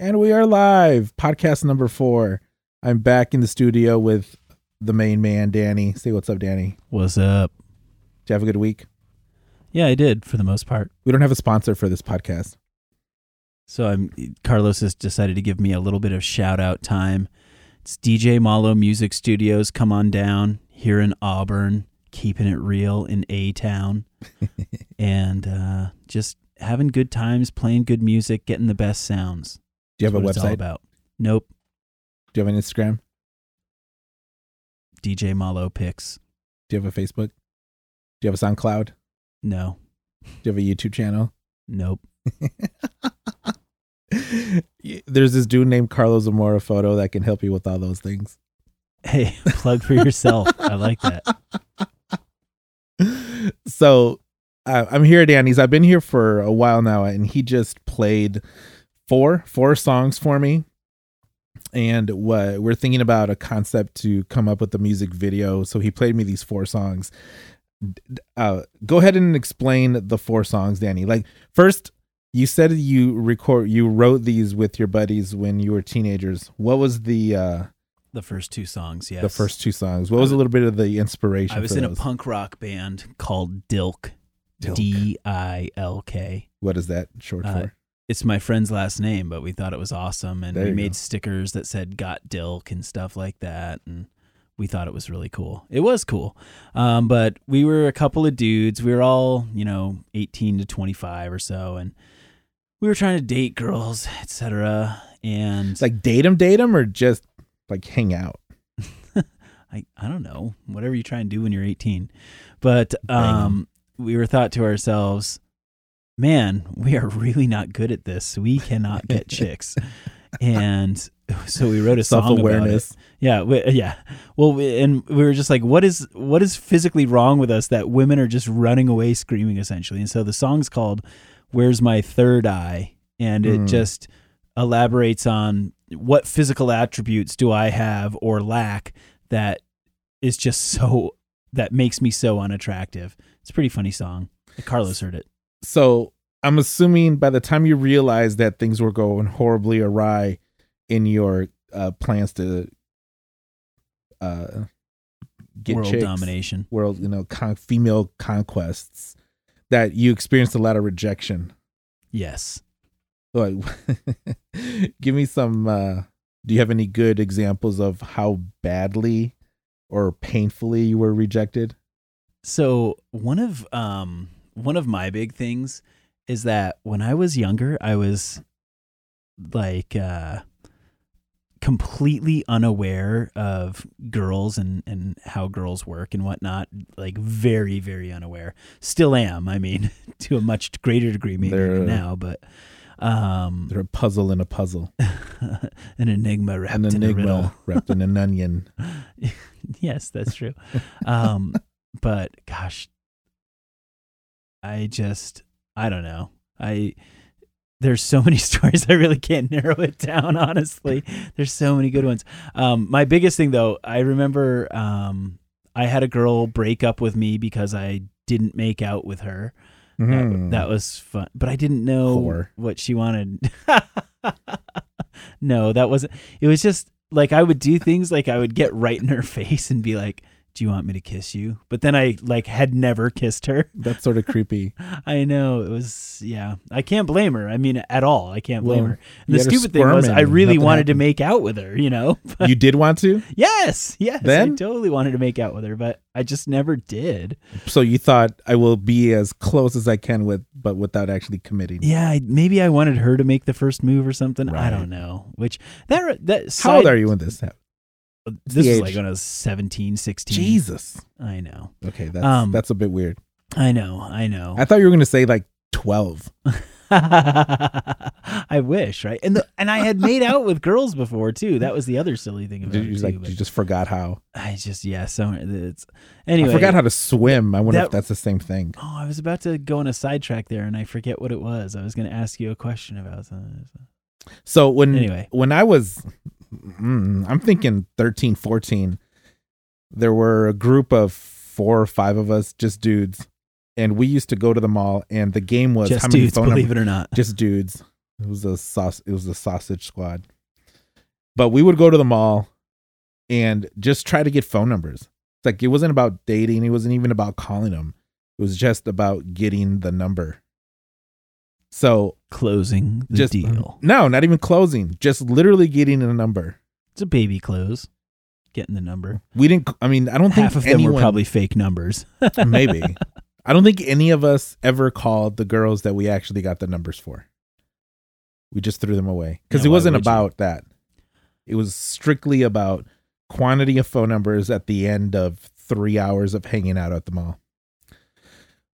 And we are live, podcast number four. I'm back in the studio with the main man, Danny. Say what's up, Danny. What's up? Did you have a good week? Yeah, I did for the most part. We don't have a sponsor for this podcast. So I'm Carlos has decided to give me a little bit of shout out time. It's DJ Malo Music Studios. Come on down here in Auburn, keeping it real in A Town, and uh, just having good times, playing good music, getting the best sounds. Do you have a what it's all website? about? Nope. Do you have an Instagram? DJ Malo picks. Do you have a Facebook? Do you have a SoundCloud? No. Do you have a YouTube channel? Nope. There's this dude named Carlos Zamora Photo that can help you with all those things. Hey, plug for yourself. I like that. so uh, I'm here at Danny's. I've been here for a while now, and he just played four four songs for me. And what we're thinking about a concept to come up with the music video. So he played me these four songs. Uh, go ahead and explain the four songs, Danny. Like first, you said you record you wrote these with your buddies when you were teenagers. What was the uh, The first two songs, yes. the first two songs? What was a little bit of the inspiration? I was in those? a punk rock band called Dilk. Dilk. D I L K. What is that short Uh, for? It's my friend's last name, but we thought it was awesome, and There we made go. stickers that said "Got Dilk" and stuff like that, and we thought it was really cool. It was cool, um, but we were a couple of dudes. We were all, you know, eighteen to twenty-five or so, and we were trying to date girls, etc. And it's like date him, date him, or just like hang out. I, I don't know, whatever you try and do when you're 18. But um, we were thought to ourselves, man, we are really not good at this. We cannot get chicks. And so we wrote a song about awareness. Yeah, we, yeah. Well, we, and we were just like, what is what is physically wrong with us that women are just running away screaming essentially? And so the song's called "Where's My Third Eye," and it Mm. just elaborates on what physical attributes do I have or lack that is just so that makes me so unattractive. It's a pretty funny song. Carlos heard it. So I'm assuming by the time you realized that things were going horribly awry in your uh, plans to uh, get World chicks, domination. world, you know, con- female conquests, that you experienced a lot of rejection. Yes. Like, give me some. Uh, do you have any good examples of how badly or painfully you were rejected? So one of um one of my big things is that when I was younger, I was like uh completely unaware of girls and and how girls work and whatnot. Like very very unaware. Still am. I mean, to a much greater degree maybe They're- now, but um They're a puzzle in a puzzle, an enigma wrapped an in a riddle. enigma wrapped in an onion. yes, that's true. Um, but gosh, I just I don't know. I there's so many stories I really can't narrow it down. Honestly, there's so many good ones. Um, my biggest thing though, I remember um, I had a girl break up with me because I didn't make out with her. Mhm. That, that was fun, but I didn't know what she wanted. no, that wasn't. It was just like I would do things like I would get right in her face and be like, "Do you want me to kiss you?" But then I like had never kissed her. That's sort of creepy. I know it was. Yeah, I can't blame her. I mean, at all, I can't blame Well, her. And the stupid thing was, I really wanted to make out with her. You know. you did want to, yes, yes. Then? I totally wanted to make out with her, but I just never did. so you thought I will be as close as I can with, but without actually committing. Yeah, I- maybe I wanted her to make the first move or something. I don't know. Which that that How old are you when this happened? This is like when I was 17, 16. Jesus. I know. Okay, that's Um, that's a bit weird. I know. I know. I thought you were going to say like twelve. I wish, right? And the, and I had made out with girls before too. That was the other silly thing about it you too. like you just forgot how? I just yeah. So it's anyway. I forgot how to swim. I wonder if that's the same thing. Oh, I was about to go on a sidetrack there, and I forget what it was. I was going to ask you a question about something. So when Anyway. when I was Mm, I'm thinking 13, 14, there were a group of four or five of us, just dudes, and we used to go to the mall and the game was how Just many dudes, phone believe numbers it or not. just dudes. It was a sauce. It was the Sausage Squad. But we would go to the mall and just try to get phone numbers. It's like it wasn't about dating. It wasn't even about calling them. It was just about getting the number. So Closing the just deal. no, not even closing. Just literally getting a number. It's a baby close. Getting the number. We didn't. I mean, I don't Half think of them were probably fake numbers. maybe. I don't think any of us ever called the girls that we actually got the numbers for. We just threw them away because Yeah, it wasn't would you? about that. It was strictly about quantity of phone numbers at the end of three hours of hanging out at the mall.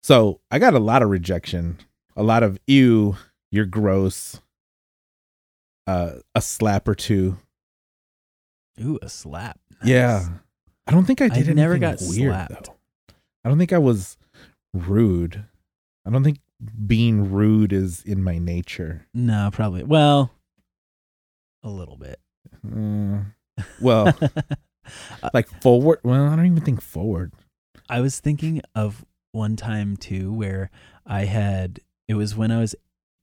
So I got a lot of rejection, a lot of ew, you're gross, uh, a slap or two. Ooh, a slap. Yeah, I don't think I did. I never got weird slapped. though. I don't think I was rude. I don't think being rude is in my nature. No, probably. Well, a little bit. Uh, well, like forward. Well, I don't even think forward. I was thinking of one time too where I had it was when I was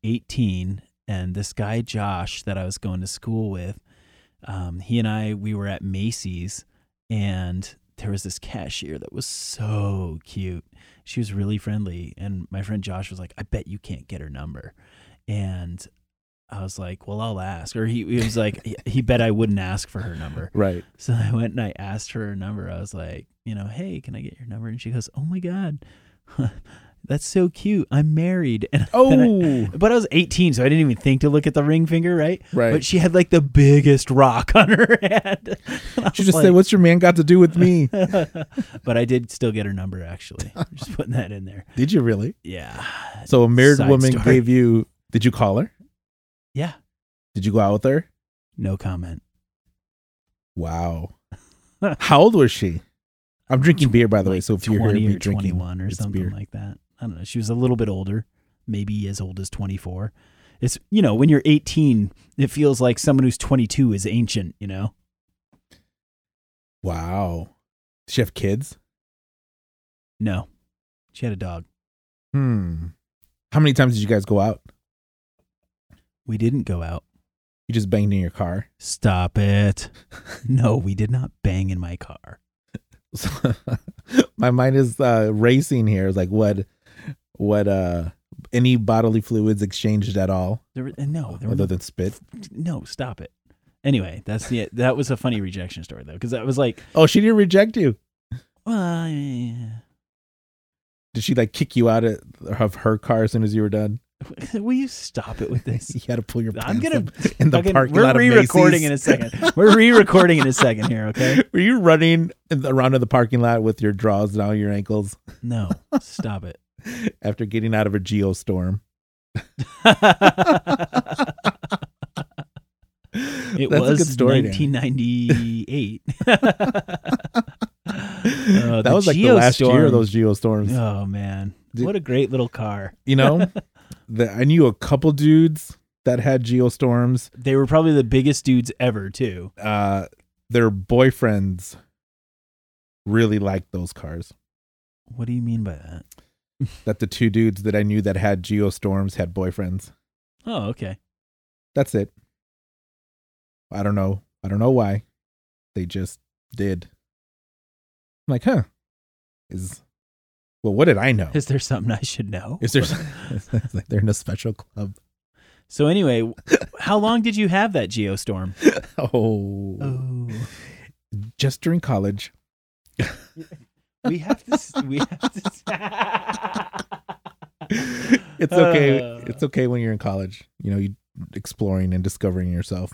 18 and this guy Josh that I was going to school with um, he and I we were at Macy's and there was this cashier that was so cute. She was really friendly and my friend Josh was like, "I bet you can't get her number." And I was like, "Well, I'll ask." Or he, he was like, he, he bet I wouldn't ask for her number. Right. So I went and I asked her her number. I was like, you know, hey, can I get your number? And she goes, oh my God, that's so cute. I'm married. And Oh, I- but I was 18, so I didn't even think to look at the ring finger, right? right. But she had like the biggest rock on her hand. She just like- said, "What's your man got to do with me?" but I did still get her number, actually. just putting that in there. Did you really? Yeah. So a married Side woman story. gave you. Did you call her? Yeah. Did you go out with her? No comment. Wow. How old was she? I'm drinking beer, by the way. So if you're 20 hearing me drinking, 21 or something beer. like that. I don't know. She was a little bit older, maybe as old as 24. It's, you know, when you're 18, it feels like someone who's 22 is ancient, you know? Wow. Does she have kids? No. She had a dog. Hmm. How many times did you guys go out? We didn't go out. You just banged in your car. Stop it. No, we did not bang in my car. My mind is uh, racing here. It's like what, what, uh, any bodily fluids exchanged at all, There were, no, there other no, than spit. no, stop it. Anyway, that's the that was a funny rejection story though, because I was like, Oh, she didn't reject you. well, yeah. Did she like kick you out of, her car as soon as you were done? will you stop it with this? You had to pull your pants I'm gonna in the parking we're re-recording in a second. We're re-recording in a second here, okay? Were you running in the, around in the parking lot with your drawers down your ankles No, stop it. after getting out of a geostorm? it That's was a good story. Dan. 1998. Uh, that was like the last year of geostorm. those geostorms. oh man, Did- what a great little car! You know, the, I knew a couple dudes that had geostorms. They were probably the biggest dudes ever too. Uh, their boyfriends really liked those cars. What do you mean by that? That the two dudes that I knew that had geostorms had boyfriends. Oh, okay. That's it. I don't know. I don't know why. They just did. I'm like, huh? Is well, what did I know? Is there something I should know? Is there? it's like they're in a special club. So anyway, how long did you have that geostorm? Oh, Oh, just during college. We have to. We have to. it's okay. Uh. it's okay when you're in college. You know, you exploring and discovering yourself.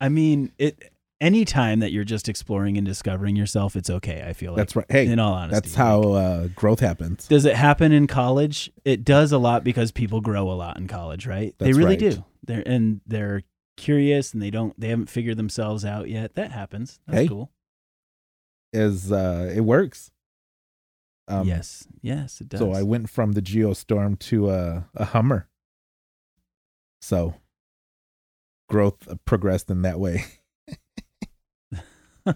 I mean, it. Any time that you're just exploring and discovering yourself, it's okay. I feel like That's right. Hey, in all honesty, that's how uh, growth happens. Does it happen in college? It does a lot because people grow a lot in college, right? they really right. do. They're and they're curious and they don't they haven't figured themselves out yet. That happens. That's Hey. cool. Is uh, it works? Um, yes. Yes, it does. So I went from the Geostorm to a, a Hummer. So growth progressed in that way.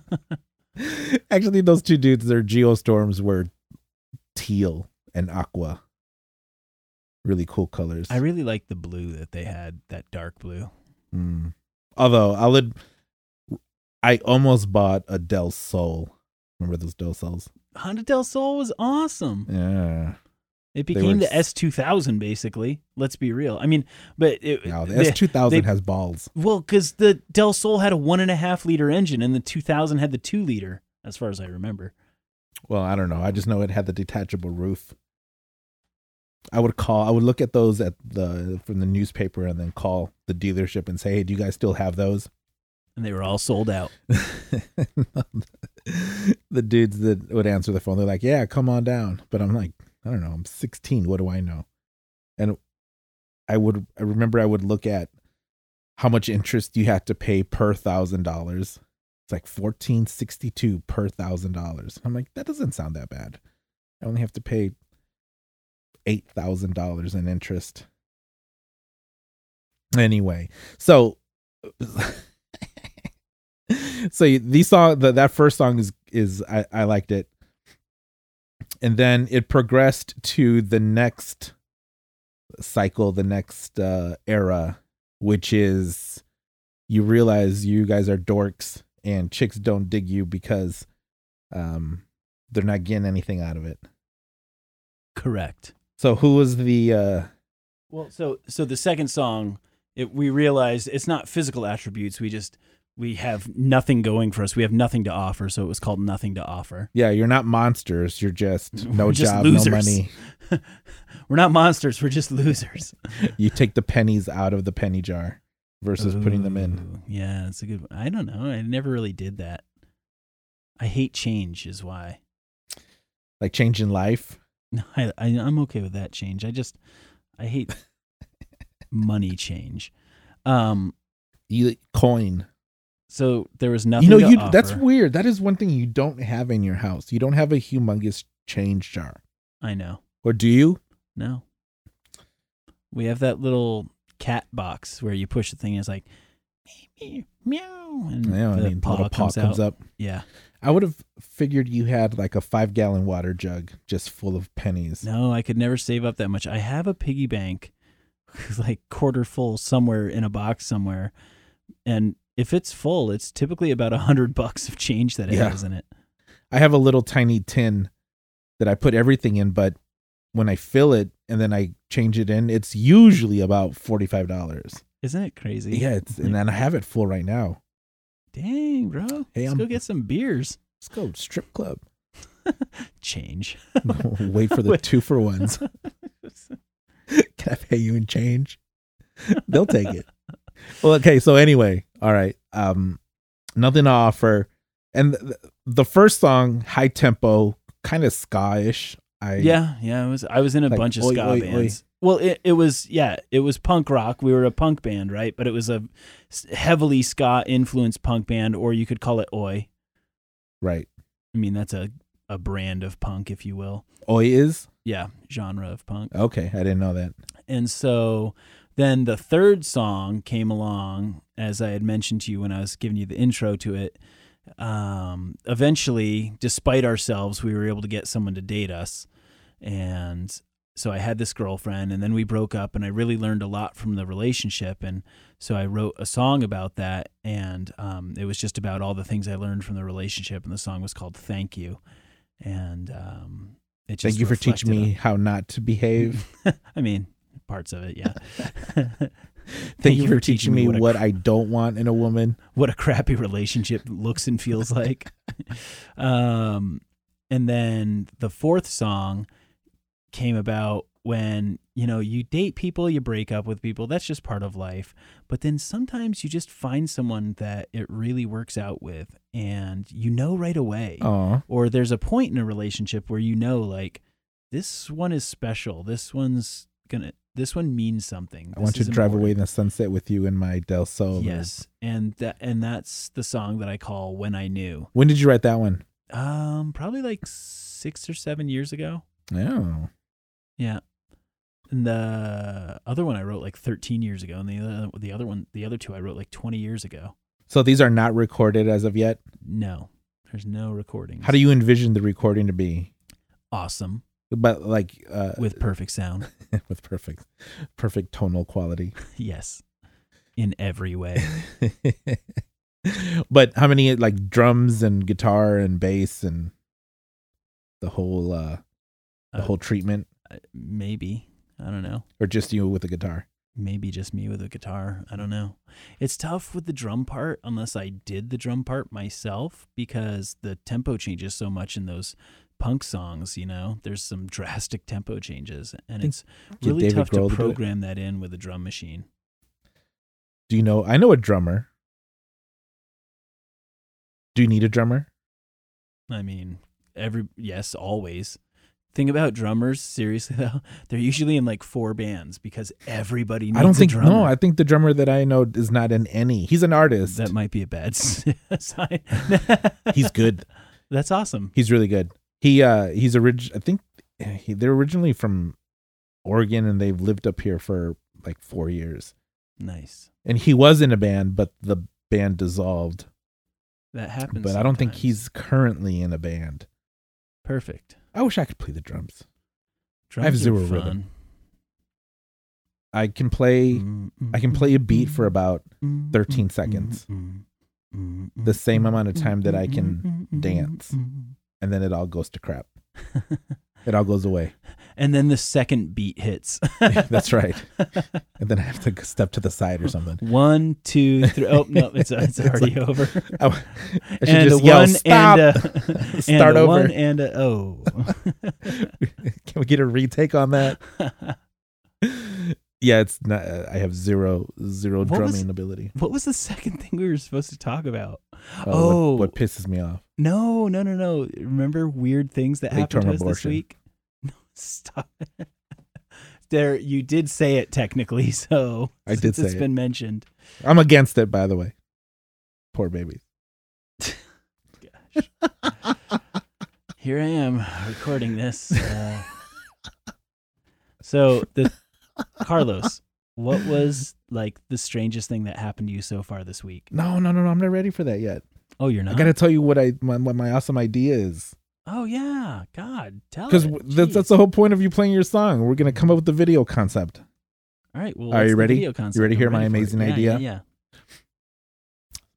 Actually, those two dudes, their Geostorms were teal and aqua. really cool colors. I really like the blue that they had, that dark blue. Mm. Although I would, I almost bought a Del Sol. Remember those Del Sols? Honda Del Sol was awesome. Yeah. It became the s- S2000 basically. Let's be real. I mean, but it, No, the S two thousand has balls. well, because the Del Sol had a one and a half liter engine, and the 2000 had the two liter, as far as I remember. Well, I don't know. I just know it had the detachable roof. I would call. I would look at those at the from the newspaper and then call the dealership and say, "Hey, do you guys still have those?" And they were all sold out. the dudes that would answer the phone, they're like, "Yeah, come on down." But I'm like, I don't know. I'm 16. What do I know? And I would. I remember I would look at how much interest you had to pay per thousand dollars. It's like 1462 per thousand dollars. I'm like, that doesn't sound that bad. I only have to pay eight thousand dollars in interest. Anyway, so so these song the, that first song is is I, I liked it and then it progressed to the next cycle the next uh era which is you realize you guys are dorks and chicks don't dig you because um they're not getting anything out of it Correct. so who was the uh Well, so so the second song, it, we realized it's not physical attributes. We just we have nothing going for us. We have nothing to offer. So it was called nothing to offer. yeah you're not monsters you're just no We're just job losers. no money we're not monsters. We're just losers. you take the pennies out of the penny jar versus putting them in Yeah, it's a good. I don't know. I never really did that. I hate change, is why. like changing life No, I, I I'm okay with that change. I just I hate money change. Um. you coin So there was nothing. you know you that's weird that is one thing you don't have in your house you don't have a humongous change jar I know. or do you No. We have that little cat box where you push the thing and it's like meow, meow and yeah i the mean paw little paw comes, comes up Yeah. i would have figured you had like a five gallon water jug just full of pennies No, I could never save up that much. I have a piggy bank like quarter full somewhere in a box somewhere. And if it's full, it's typically about a hundred bucks of change that it Yeah. has in it. i have a little tiny tin that i put everything in but when i fill it and then i change it in it's usually about $45 Isn't it crazy? yeah it's and then i have it full right now Dang, bro. Hey, Let's I'm- go get some beers. let's go strip club Change. wait for the two for ones can i pay you in change they'll take it well okay so anyway all right um nothing to offer and th- the first song high tempo kind of ska-ish i yeah, yeah. I was I was in a Like, bunch of oi, ska oi, oi. bands. Well, it, it was yeah, it was punk rock. We were a punk band, right? But it was a heavily ska influenced punk band, or you could call it oi. right I mean, that's a a brand of punk, if you will. oi is Yeah, genre of punk. okay i didn't know that And so then the third song came along, as I had mentioned to you when I was giving you the intro to it. Um, eventually, despite ourselves, we were able to get someone to date us. And so I had this girlfriend, and then we broke up, and I really learned a lot from the relationship. And so I wrote a song about that. And um, it was just about all the things I learned from the relationship. And the song was called Thank You. And um, it just thank you for teaching reflected on- me how not to behave I mean, parts of it, yeah. thank, you for teaching me what, what, i don't want in a woman what a crappy relationship looks and feels like. um, and then the fourth song came about when you know you date people, you break up with people. That's just part of life. But then sometimes you just find someone that it really works out with, and you know right away. oh Or there's a point in a relationship where you know, like, this one is special. This one's gonna. This one means something. i want This to drive important. away in the sunset with you in my del sol Yes, and that and that's the song that I call "When I Knew." when did you write that one Um, probably like six or seven years ago. oh Yeah, and the other one I wrote like thirteen years ago, and the other, the other one, the other two I wrote like twenty years ago. so these are not recorded as of yet No, there's no recording. how do you envision the recording to be Awesome. But like uh, with perfect sound. with perfect perfect tonal quality. yes, in every way. but how many like drums and guitar and bass and the whole uh the Uh, whole treatment Uh, Maybe I don't know. or just you with the guitar? Maybe just me with a guitar. I don't know. It's tough with the drum part unless I did the drum part myself because the tempo changes so much in those punk songs, you know. There's some drastic tempo changes and it's really David tough Grohl to to program that in with a drum machine. Do you know I know a drummer. Do you need a drummer? I mean, every yes, always. Thing about drummers, seriously though, they're usually in like four bands because everybody needs I don't a think drummer. no, I think the drummer that I know is not in any. He's an artist. that might be a bad sign. He's good. That's awesome. He's really good. He uh he's orig- I think he, they're originally from Oregon and they've lived up here for like 4 years. Nice. And he was in a band but the band dissolved. That happens. But I don't think he's currently in a band. perfect. I wish I could play the drums. Drums have zero rhythm. I can play I can play a beat for about 13 seconds. the same amount of time that I can dance. And then it all goes to crap. It all goes away. and then the second beat hits. That's right. And then I have to step to the side or something. One, two, three. Oh no, it's it's It's already like- over. I, I should and just a yell, one stop! and a, and a over. one and a oh. Can we get a retake on that? Yeah, it's not. uh, I have zero zero What was- drumming ability. what was the second thing we were supposed to talk about? Uh, Oh. what, what pisses me off? No, no, no, no. Remember weird things that happened to us this abortion. week? No, stop. there, you did say it technically, so I did since it's say it. been mentioned. I'm against it, by the way. Poor babies. Gosh. Here I am recording this. Uh, so the Carlos, what was like the strangest thing that happened to you so far this week? No, no, no, no. I'm not ready for that yet. Oh, you're not. I gotta tell you what I my, what my awesome idea is. oh yeah, God, tell me. Because that's, that's the whole point of you playing your song. We're gonna come up with the video concept. All right. Well, Are you ready? video concept? You ready to hear my amazing Yeah, idea? Yeah, yeah.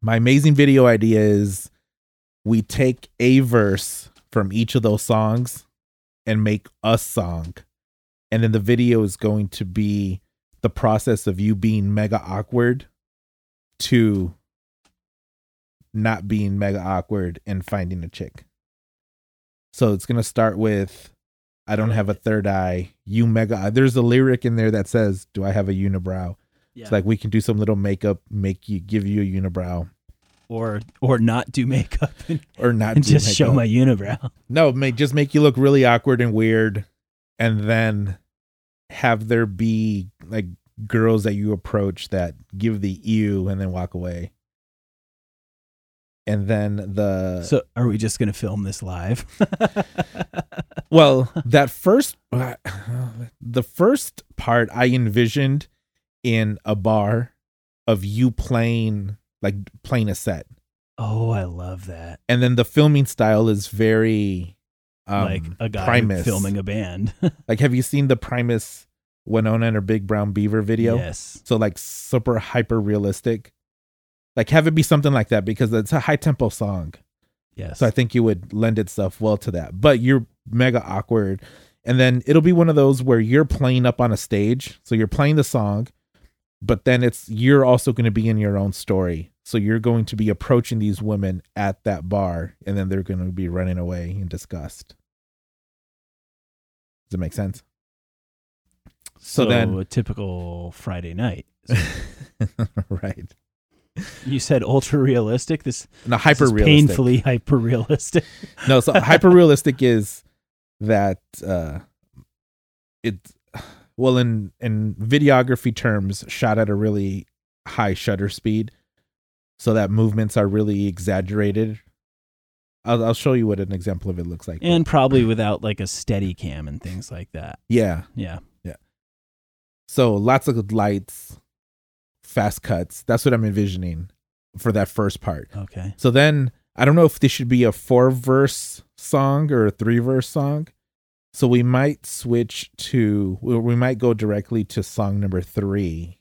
My amazing video idea is we take a verse from each of those songs and make a song. And then the video is going to be the process of you being mega awkward to not being mega awkward and finding a chick. So it's going to start with I don't have a third eye. You mega there's a lyric in there that says, "Do I have a unibrow?" Yeah. It's like we can do some little makeup, make you give you a unibrow or or not do makeup and, or not and do just show my unibrow. no make just make you look really awkward and weird and then have there be like girls that you approach that give the ew and then walk away and then the So are we just gonna film this live? well that first the first part i envisioned in a bar of you playing like playing a set oh, I love that. and then the filming style is very um, like a guy Primus. filming a band. Like, have you seen the Primus Winona and her Big Brown Beaver video? Yes. So like super hyper realistic. Like have it be something like that because it's a high tempo song. Yes. So I think you would lend itself well to that. But you're mega awkward. And then it'll be one of those where you're playing up on a stage. So you're playing the song, but then it's you're also going to be in your own story. So you're going to be approaching these women at that bar and then they're going to be running away in disgust. Does it make sense? so, So, then a typical Friday night. right. You said ultra realistic. This, No, hyper realistic. painfully hyper realistic. No, so hyper realistic is that uh it well in in videography terms shot at a really high shutter speed so that movements are really exaggerated. I'll I'll show you what an example of it looks like. and probably without like a steady cam and things like that. yeah. Yeah. Yeah. So lots of lights, fast cuts. That's what I'm envisioning for that first part. Okay. So then I don't know if this should be a four verse song or a three verse song. So we might switch to, we we might go directly to song number three,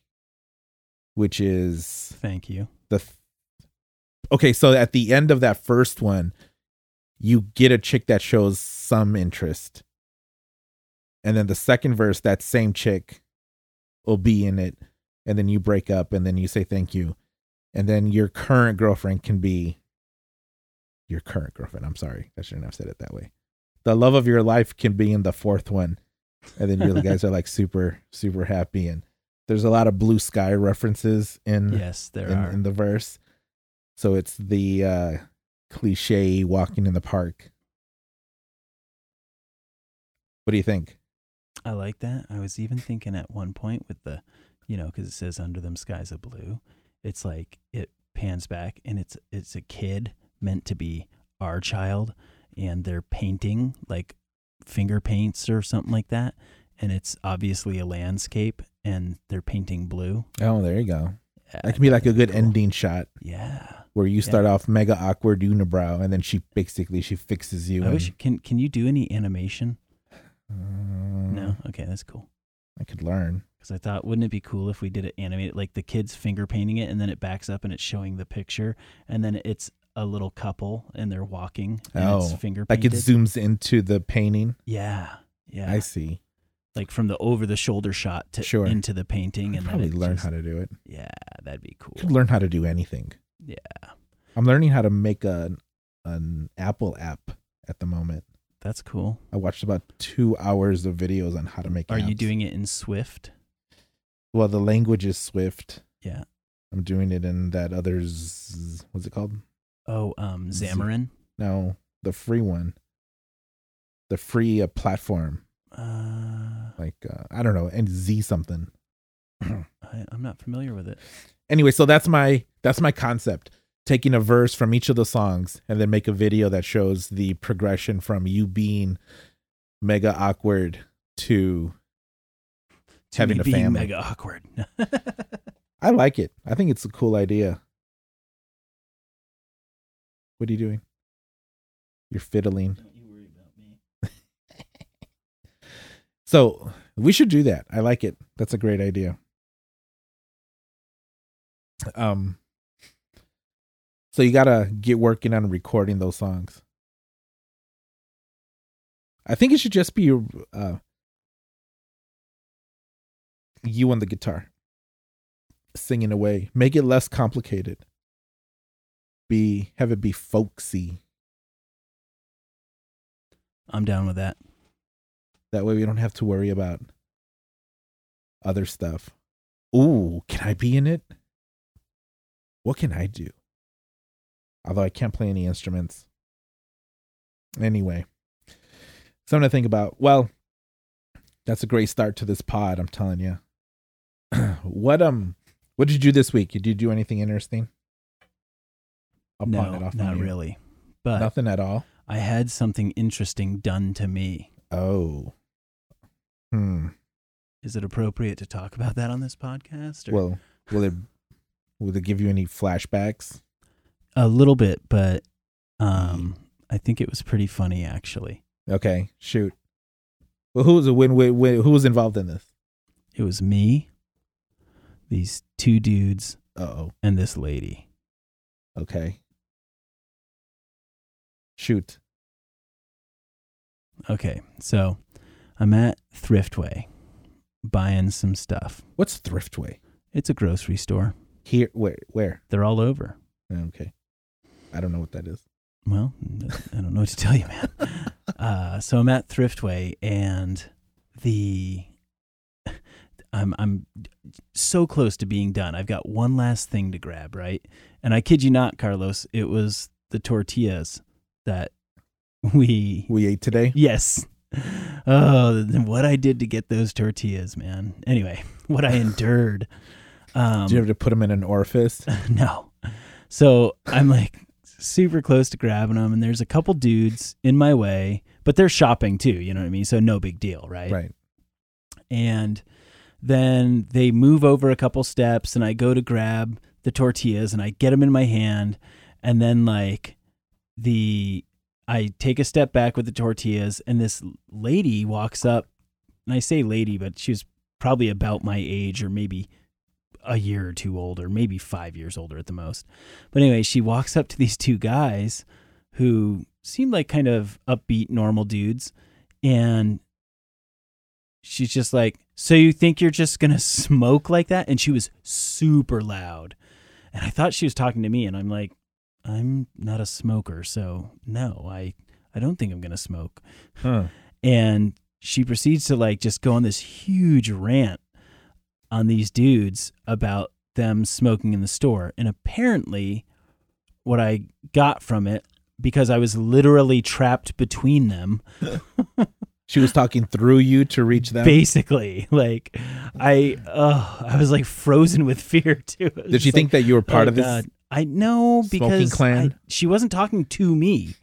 which is Thank you. the. Okay, so at the end of that first one, you get a chick that shows some interest. And then the second verse, that same chick will be in it. And then you break up and then you say thank you. And then your current girlfriend can be your current girlfriend. I'm sorry. I shouldn't have said it that way. The love of your life can be in the fourth one. And then you guys are like super, super happy. And there's a lot of blue sky references in Yes, there in, are. in the verse. So it's the uh cliche walking in the park. What do you think? I like that. I was even thinking at one point with the, you know, because it says under them skies of blue. It's like it pans back and it's it's a kid meant to be our child, and they're painting like finger paints or something like that, and it's obviously a landscape, and they're painting blue. Oh, there you go. Yeah, That can be like a good cool. ending shot Yeah. Where you start off mega awkward unibrow and then she basically she fixes you. I and, wish can can you do any animation? Uh, No. Okay, that's cool. I could learn. Because I thought, wouldn't it be cool if we did it animated, like the kids finger painting it, and then it backs up and it's showing the picture, and then it's a little couple and they're walking, and it's Oh, finger Like it zooms into the painting. yeah, yeah. I see. like from the over the shoulder shot to Sure. into the painting, I and probably then learn just- how to do it. Yeah, that'd be cool. Could learn how to do anything. Yeah, I'm learning how to make a an Apple app at the moment. that's cool. I watched about two hours of videos on how to make. Are you doing it in Swift? Well, the language is Swift. Yeah. I'm doing it in that other's. What's it called? Oh, um, Z- Xamarin. No, the free one. The free uh, platform, Uh, like uh, I don't know, and Z something. I, I'm not familiar with it. Anyway, so that's my that's my concept. Taking a verse from each of the songs and then make a video that shows the progression from you being mega awkward to To having a family. mega awkward. I like it. I think it's a cool idea. What are you doing? You're fiddling. Don't you worry about me. So we should do that. I like it. That's a great idea. Um so you gotta get working on recording those songs. I think it should just be uh you on the guitar singing away. Make it less complicated. Be have it be folksy. I'm down with that. That way we don't have to worry about other stuff. Ooh, can I be in it? What can I do? Although I can't play any instruments. Anyway, something to think about. Well, that's a great start to this pod, I'm telling you. what um what did you do this week? Did you do anything interesting? I'll no, it off not really. But Nothing at all. I had something interesting done to me. Oh. Hmm. Is it appropriate to talk about that on this podcast? Or? Well, will it will it give you any flashbacks? a little bit, but um, I think it was pretty funny actually. Okay, shoot. Well, who was when, when who was involved in this? It was me, these two dudes, oh. and this lady. Okay. Shoot. Okay, so I'm at Thriftway buying some stuff. What's Thriftway? It's a grocery store. Here, where, where? They're all over. Okay. I don't know what that is. Well, I don't know what to tell you, man. Uh, so I'm at Thriftway, and the I'm I'm so close to being done. I've got one last thing to grab, right? And I kid you not, Carlos, it was the tortillas that we We ate today. yes. Oh, what I did to get those tortillas, man. Anyway, what I endured. Um, Did you have to put them in an orifice? no. So I'm like super close to grabbing them, and there's a couple dudes in my way, but they're shopping too. You know what I mean? So no big deal, right? Right. And then they move over a couple steps, and I go to grab the tortillas, and I get them in my hand, and then like the I take a step back with the tortillas, and this lady walks up. And I say lady, but she was probably about my age or maybe a year or two older, maybe five years older at the most. But anyway, she walks up to these two guys who seemed like kind of upbeat, normal dudes. And she's just like, So you think you're just going to smoke like that? And she was super loud. And I thought she was talking to me. And I'm like, I'm not a smoker. So no, I, I don't think I'm going to smoke. Huh. And she proceeds to like just go on this huge rant on these dudes about them smoking in the store. And apparently, what I got from it, because I was literally trapped between them, She was talking through you to reach them. basically, like I, uh, I was like frozen with fear too. Did she just think that you were part oh, of this? God. I know because? I- she wasn't talking to me,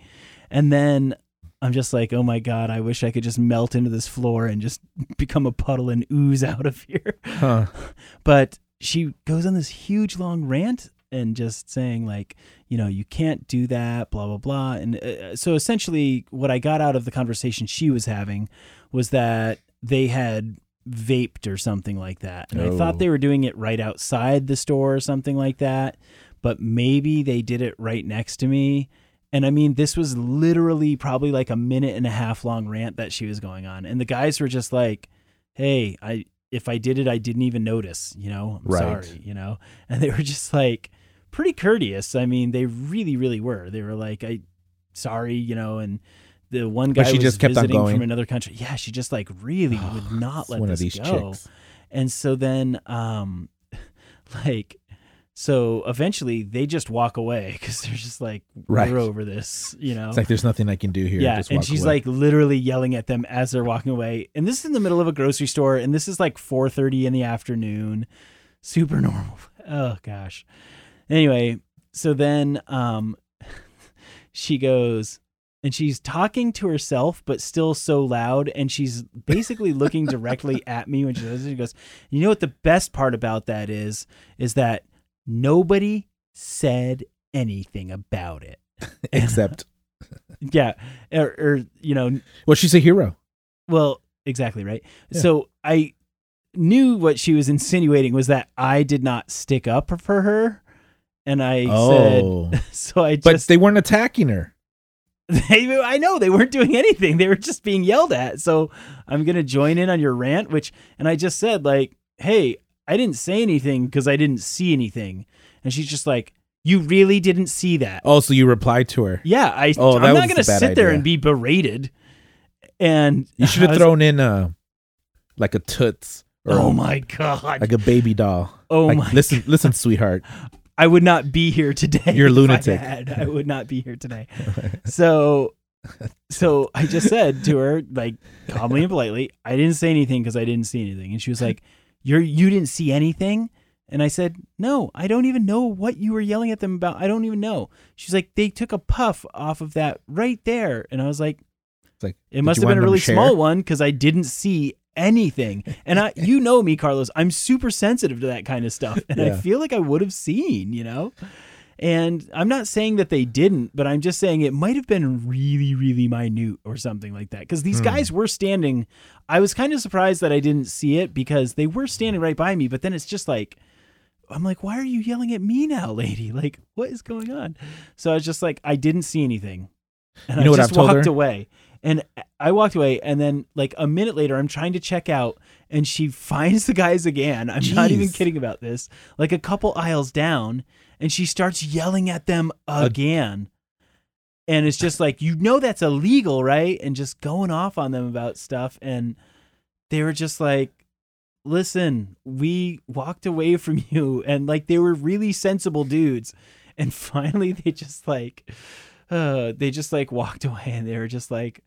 and then I'm just like, oh my god, I wish I could just melt into this floor and just become a puddle and ooze out of here. Huh. But she goes on this huge long rant and just saying like, you know, you can't do that, blah blah blah. And uh, so essentially, what I got out of the conversation she was having was that they had vaped or something like that, and I Oh. thought they were doing it right outside the store or something like that. But maybe they did it right next to me. And I mean, this was literally probably like a minute and a half long rant that she was going on. And the guys were just like, hey, I if I did it, I didn't even notice, you know, I'm Right. sorry, you know? And they were just like pretty courteous. I mean, they really, really were. They were like, I sorry, you know, and the one guy But she was just kept on visiting going. from another country. Yeah, she just like really would not let one this of these go. chicks. And so then, um, like, so eventually they just walk away because they're just like, Right. we're over this, you know? It's like there's nothing I can do here. yeah, and she's away. like literally yelling at them as they're walking away. And this is in the middle of a grocery store, and this is like 4:30 in the afternoon. Super normal. Oh gosh. Anyway, so then um she goes and she's talking to herself but still so loud and she's basically looking directly at me when she does it. She goes, "You know what the best part about that is is that nobody said anything about it." except, Yeah, or, or you know, well, she's a hero. well, exactly right. Yeah. So I knew what she was insinuating was that I did not stick up for her, and I Oh, said, so I just. but they weren't attacking her. they, I know they weren't doing anything; they were just being yelled at. So I'm gonna join in on your rant, which, and I just said like, hey, I didn't say anything because I didn't see anything, and she's just like. You really didn't see that. Oh, so you replied to her. Yeah, I, oh, I'm not gonna a bad sit there and be berated. And You should have thrown in a like a toots Oh my god! like a baby doll. oh like, my listen, listen, sweetheart. I would not be here today. You're a lunatic. I, had. I would not be here today. So, so I just said to her, like calmly and politely, I didn't say anything because I didn't see anything, and she was like, "You're you didn't see anything." And I said, "No, I don't even know what you were yelling at them about. I don't even know." She's like, "They took a puff off of that right there," and I was like, It's like "It must have been a really small one because I didn't see." anything and i you know me carlos i'm super sensitive to that kind of stuff and i feel like i would have seen you know and I'm not saying that they didn't, but I'm just saying it might have been really, really minute or something like that. Because these Hmm. guys were standing. I was kind of surprised that I didn't see it because they were standing right by me. But then it's just like, I'm like, why are you yelling at me now, lady? Like, what is going on? So I was just like, I didn't see anything. And You know I just walked away. And I walked away, and then like a minute later, I'm trying to check out, and she finds the guys again. I'm not even kidding about this. Like a couple aisles down, and she starts yelling at them again. And it's just like, you know, that's illegal, right? And just going off on them about stuff. And they were just like, listen, we walked away from you. And like, they were really sensible dudes. And finally, they just like, uh, they just like walked away and they were just like,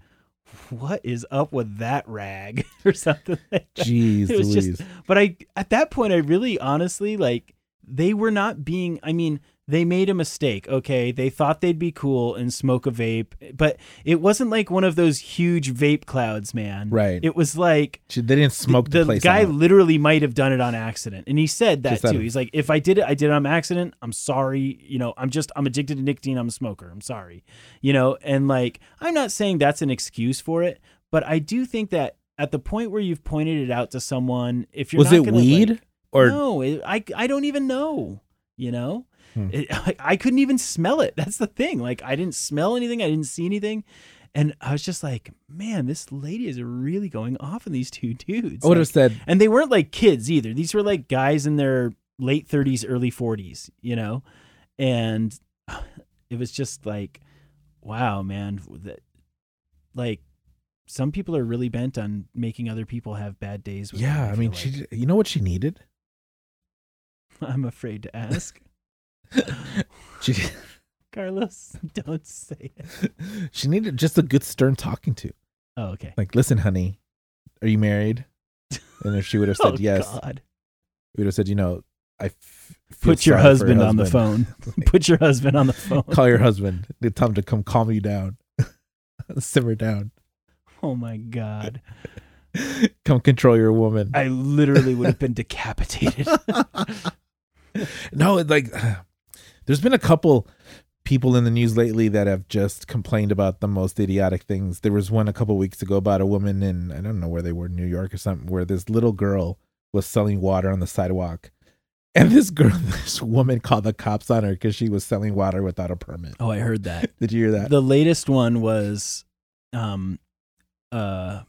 what is up with that rag or something like that. Jeez It was just- But I, at that point, I really honestly like, they were not being, I mean, they made a mistake. Okay, they thought they'd be cool and smoke a vape, but it wasn't like one of those huge vape clouds, man. Right. It was like they didn't smoke the, the place guy out. literally might have done it on accident and he said that Just too he's like if i did it i did it on accident i'm sorry you know i'm just i'm addicted to nicotine i'm a smoker i'm sorry you know and like i'm not saying that's an excuse for it but i do think that at the point where you've pointed it out to someone if you're Was it weed like- or no it, i i don't even know you know Hmm. it, I, I couldn't even smell it that's the thing like i didn't smell anything i didn't see anything and i was just like man this lady is really going off on these two dudes I would have said and they weren't like kids either. These were like guys in their late 30s, early 40s, you know? And it was just like, wow, man, that like some people are really bent on making other people have bad days. With them, yeah. I mean, like. she. You know what she needed? I'm afraid to ask. she Carlos, don't say it. she needed just a good stern talking to. Oh, okay. Like, listen, honey, are you married? And if she would have said oh, yes, God. we would have said, you know, I f- Put your for husband on the phone. Put your husband on the phone. Call your husband. Tell him to come calm you down. Simmer down. Oh, my God. Come control your woman. I literally would have been decapitated. no, like there's been a couple people in the news lately that have just complained about the most idiotic things. There was one a couple weeks ago about a woman in I don't know where they were, New York or something, where this little girl was selling water on the sidewalk. And this girl, this woman called the cops on her because she was selling water without a permit. oh, I heard that. Did you hear that? The latest one was um uh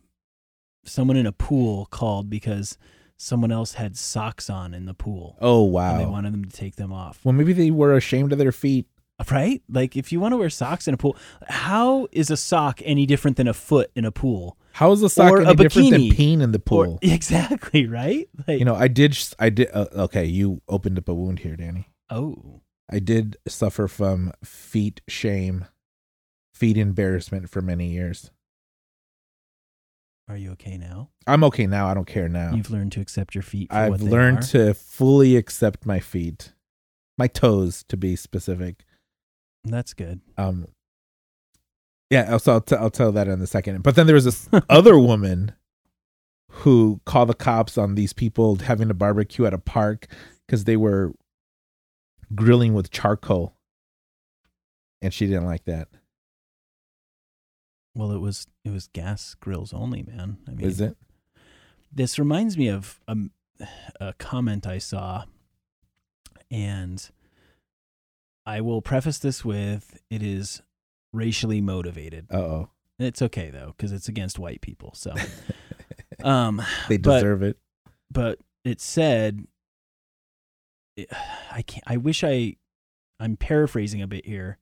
someone in a pool called because someone else had socks on in the pool. oh And they wanted them to take them off. Well, maybe they were ashamed of their feet. Right? Like if you want to wear socks in a pool, how is a sock any different than a foot in a pool? How is a sock Or any a different than bikini. peeing in the Or- pool? exactly, right? Like you know, I did. I did. Uh, okay, you opened up a wound here, Danny. oh. I did suffer from feet shame, feet embarrassment for many years. Are you okay now? I'm okay now. I don't care now. You've learned to accept your feet for I've what they learned to fully accept my feet, my toes to be specific. That's good. Um, yeah. So I'll, t- I'll tell that in a second. But then there was this other woman who called the cops on these people having a barbecue at a park because they were grilling with charcoal, and she didn't like that. Well, it was it was gas grills only, man. I mean, Is it? this reminds me of a, a comment I saw, and I will preface this with it is racially motivated. Uh oh. It's okay though because it's against white people. So, um, they but- deserve it. but it said, I can't. I wish I. I'm paraphrasing a bit here,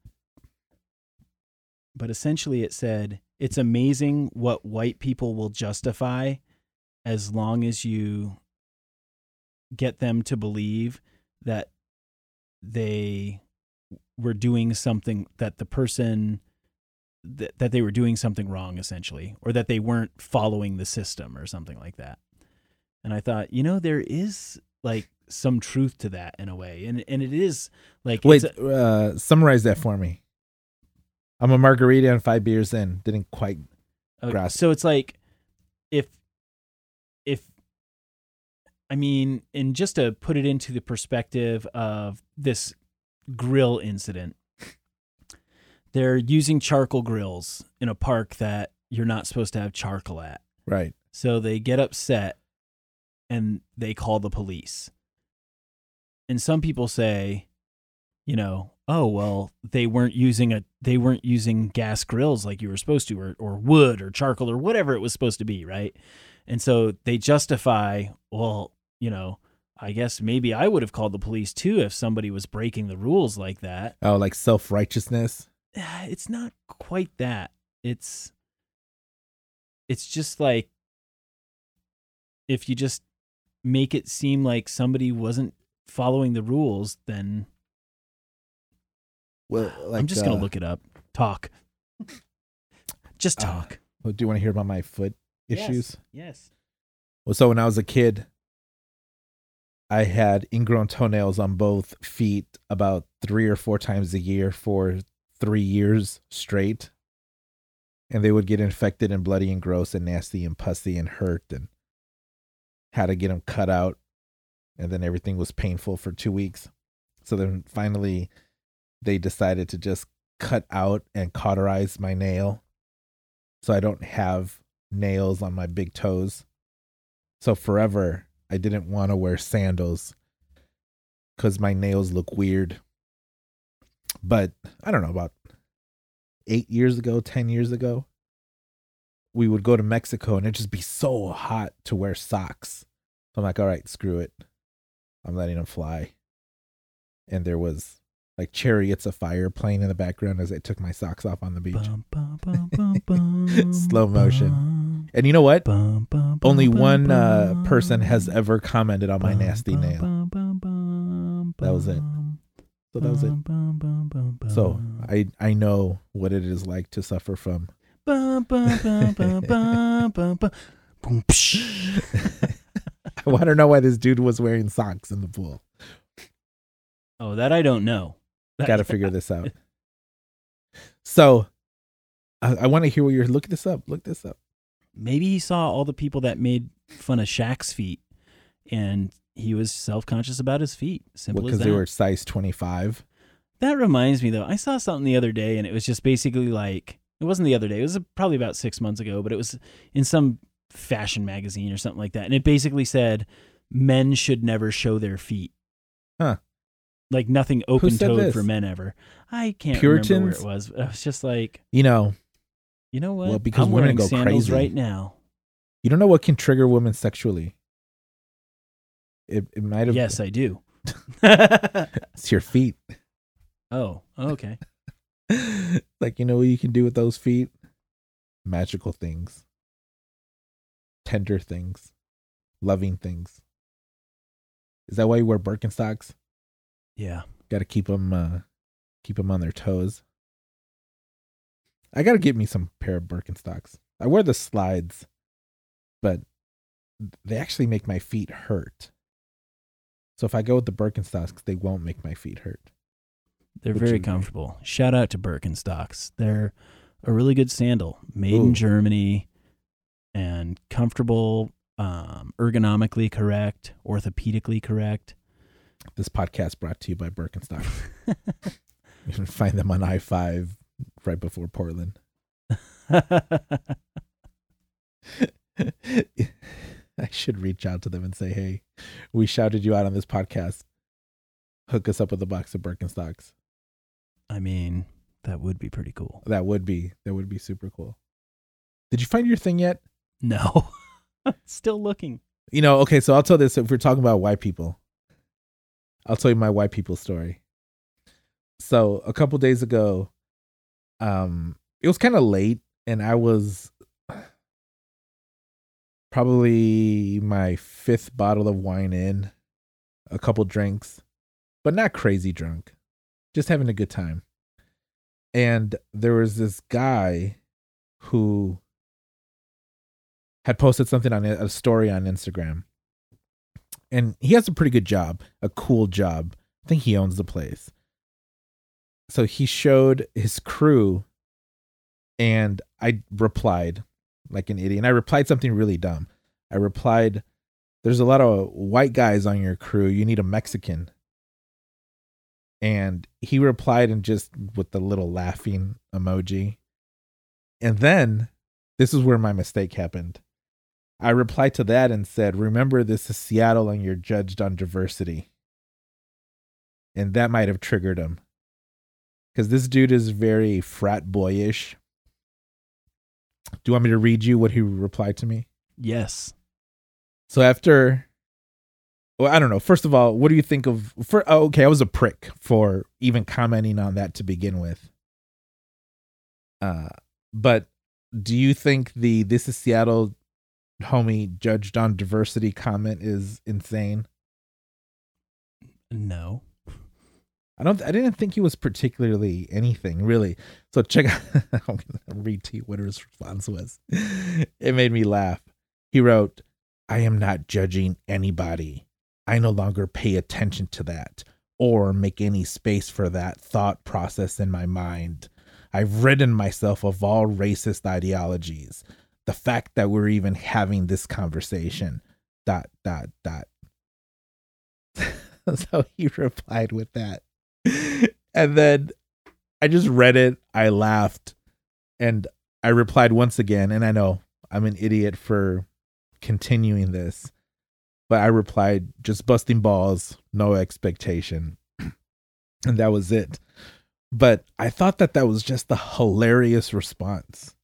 but essentially it said it's amazing what white people will justify as long as you get them to believe that they were doing something that the person that, that they were doing something wrong essentially or that they weren't following the system or something like that and i thought you know there is like some truth to that in a way and and it is like Wait, a- uh, summarize that for me. I'm a margarita and five beers in. Didn't quite. Uh, grasp. So it's like if if I mean, and just to put it into the perspective of this grill incident, they're using charcoal grills in a park that you're not supposed to have charcoal at. Right. So they get upset and they call the police. And some people say, you know, oh well, they weren't using a they weren't using gas grills like you were supposed to or or wood or charcoal or whatever it was supposed to be, right? And so they justify, well, you know, I guess maybe I would have called the police too if somebody was breaking the rules like that. Oh, like self righteousness. Ah, It's not quite that. It's it's just like if you just make it seem like somebody wasn't following the rules, then Well, like, I'm just gonna uh, look it up. Talk. Just uh, talk. well, do you want to hear about my foot issues? Yes. Well, so when I was a kid, I had ingrown toenails on both feet about three or four times a year for three years straight. And they would get infected and bloody and gross and nasty and pussy and hurt and had to get them cut out. And then everything was painful for two weeks. So then finally, they decided to just cut out and cauterize my nail so I don't have nails on my big toes. So forever, I didn't want to wear sandals because my nails look weird. But I don't know, about eight years ago, 10 years ago, we would go to Mexico and it'd just be so hot to wear socks. So I'm like, all right, screw it. I'm letting them fly. And there was like chariots of fire playing in the background as I took my socks off on the beach. Bum, bum, bum, Slow motion. And you know what? Only one uh, person has ever commented on my nasty nail. That was it. So that was it. So. I I know what it is like to suffer from. I want to know why this dude was wearing socks in the pool. Oh, that I don't know. Got to figure this out. So I, I want to hear what you're. Look this up. Look this up. Maybe he saw all the people that made fun of Shaq's feet, and he was self conscious about his feet. Simple as Because they were size 25. That reminds me though, I saw something the other day, and it was just basically like it wasn't the other day. It was probably about six months ago, but it was in some fashion magazine or something like that, and it basically said men should never show their feet. Huh. Like nothing open toed for men ever. I can't remember Puritans? where it was. I was just like, You know, you know what? Well, because I'm women go sandals crazy. right now. you don't know what can trigger women sexually. It it might have. Yes, I do. It's your feet. oh, okay. like you know what you can do with those feet? Magical things. Tender things. Loving things. Is that why you wear Birkenstocks? Yeah. Got to keep them uh keep them on their toes. I got to get me some pair of Birkenstocks. I wear the slides, but they actually make my feet hurt. So if I go with the Birkenstocks, they won't make my feet hurt. They're very comfortable. Shout out to Birkenstocks. They're a really good sandal, made Ooh. in Germany, and comfortable, um, ergonomically correct, orthopedically correct. This podcast brought to you by Birkenstock. You can find them on I five right before Portland. I should reach out to them and say, "Hey, we shouted you out on this podcast. Hook us up with a box of Birkenstocks." I mean, that would be pretty cool. That would be that would be super cool. Did you find your thing yet? No, still looking. You know, okay, so I'll tell this if we're talking about white people. I'll tell you my white people story. So, a couple days ago, um it was kind of late and I was probably my fifth bottle of wine in, a couple drinks, but not crazy drunk. Just having a good time. And there was this guy who had posted something on a story on Instagram. And he has a pretty good job, a cool job. I think he owns the place. So he showed his crew and I replied like an idiot. And I replied something really dumb. I replied, There's a lot of white guys on your crew. You need a Mexican. And he replied and just with the little laughing emoji. And then this is where my mistake happened. I replied to that and said, Remember, this is Seattle and you're judged on diversity. And that might have triggered him. Because this dude is very frat boyish. Do you want me to read you what he replied to me? Yes. So after, well, I don't know. First of all, what do you think of? For oh, okay, I was a prick for even commenting on that to begin with. Uh, but do you think the "This is Seattle" homie judged on diversity comment is insane? No. I don't. I didn't think he was particularly anything really. So check out. I'm gonna read to you what his response was. It made me laugh. He wrote, "I am not judging anybody. I no longer pay attention to that or make any space for that thought process in my mind. I've ridden myself of all racist ideologies. The fact that we're even having this conversation. Dot dot dot. so he replied with that. And then I just read it, I laughed, and I replied once again, and I know I'm an idiot for continuing this, but I replied just busting balls, no expectation. and that was it. But I thought that that was just a hilarious response.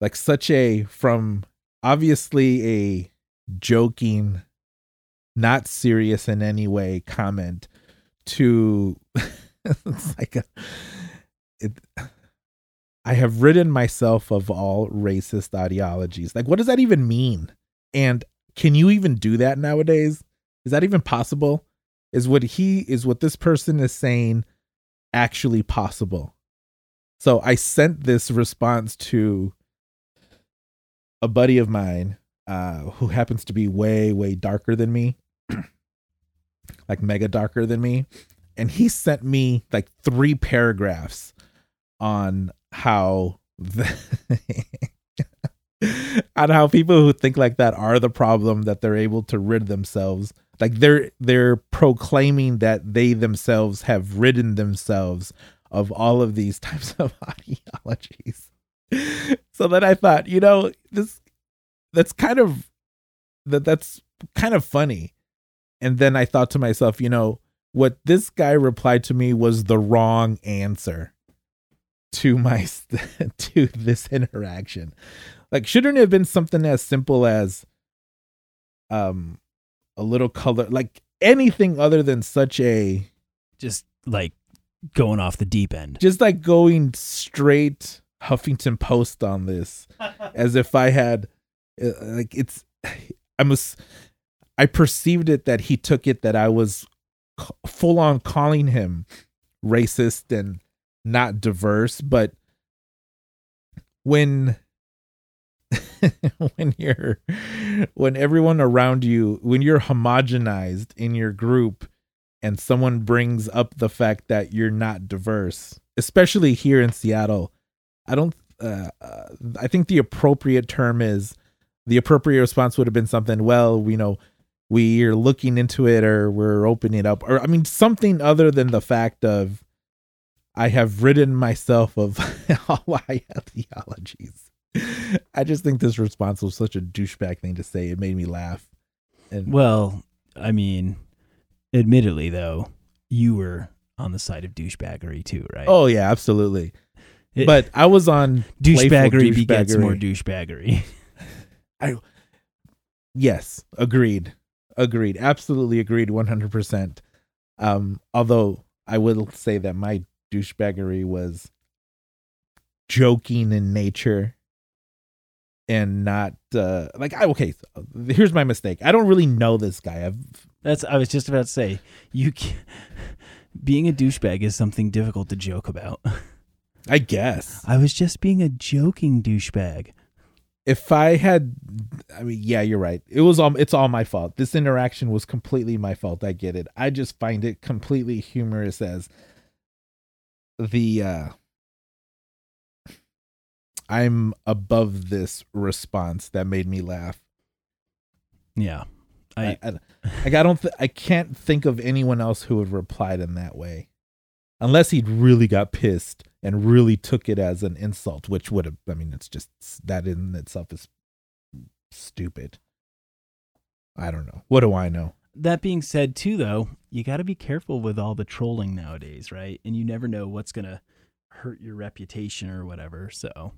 Like such a from obviously a joking, not serious in any way comment to it's like a it I have ridden myself of all racist ideologies. Like what does that even mean? And can you even do that nowadays? Is that even possible? Is what he is what this person is saying actually possible? So I sent this response to a buddy of mine uh, who happens to be way way darker than me like mega darker than me and he sent me like three paragraphs on how the on how people who think like that are the problem that they're able to rid themselves. Like they're they're proclaiming that they themselves have ridden themselves of all of these types of ideologies so then i thought you know this that's kind of that that's kind of funny and then i thought to myself you know what this guy replied to me was the wrong answer to my to this interaction like shouldn't it have been something as simple as um a little color like anything other than such a Just like going off the deep end. just like going straight Huffington Post on this as if I had uh, like it's I perceived it that he took it that I was full on calling him racist and not diverse but when when you're when everyone around you when you're homogenized in your group and someone brings up the fact that you're not diverse especially here in Seattle I don't uh, uh, I think the appropriate term is the appropriate response would have been something well we know we're looking into it or we're opening it up or I mean something other than the fact of I have ridden myself of all my ideologies. I just think this response was such a douchebag thing to say. It made me laugh. And Well, I mean, admittedly though, you were on the side of douchebaggery too, right? oh yeah, absolutely. It- But I was on playful douchebaggery begets douchebaggery. more douchebaggery. Yes, agreed. Agreed. Absolutely agreed 100%. Um although I will say that my douchebaggery was joking in nature and not uh like I okay, so here's my mistake. I don't really know this guy. I've That's I was just about to say you. Can, being a douchebag is something difficult to joke about. I guess. I was just being a joking douchebag. If I had I mean, yeah, you're right. It was all it's all my fault. This interaction was completely my fault. I get it. I just find it completely humorous as the uh I'm above this response that made me laugh. Yeah, I, I I, like I don't th- I can't think of anyone else who would replied in that way. Unless he'd really got pissed and really took it as an insult, which would have I mean it's just that in itself is stupid. I don't know. What do I know? that being said, too, though, you got to be careful with all the trolling nowadays, right? And you never know what's gonna hurt your reputation or whatever. So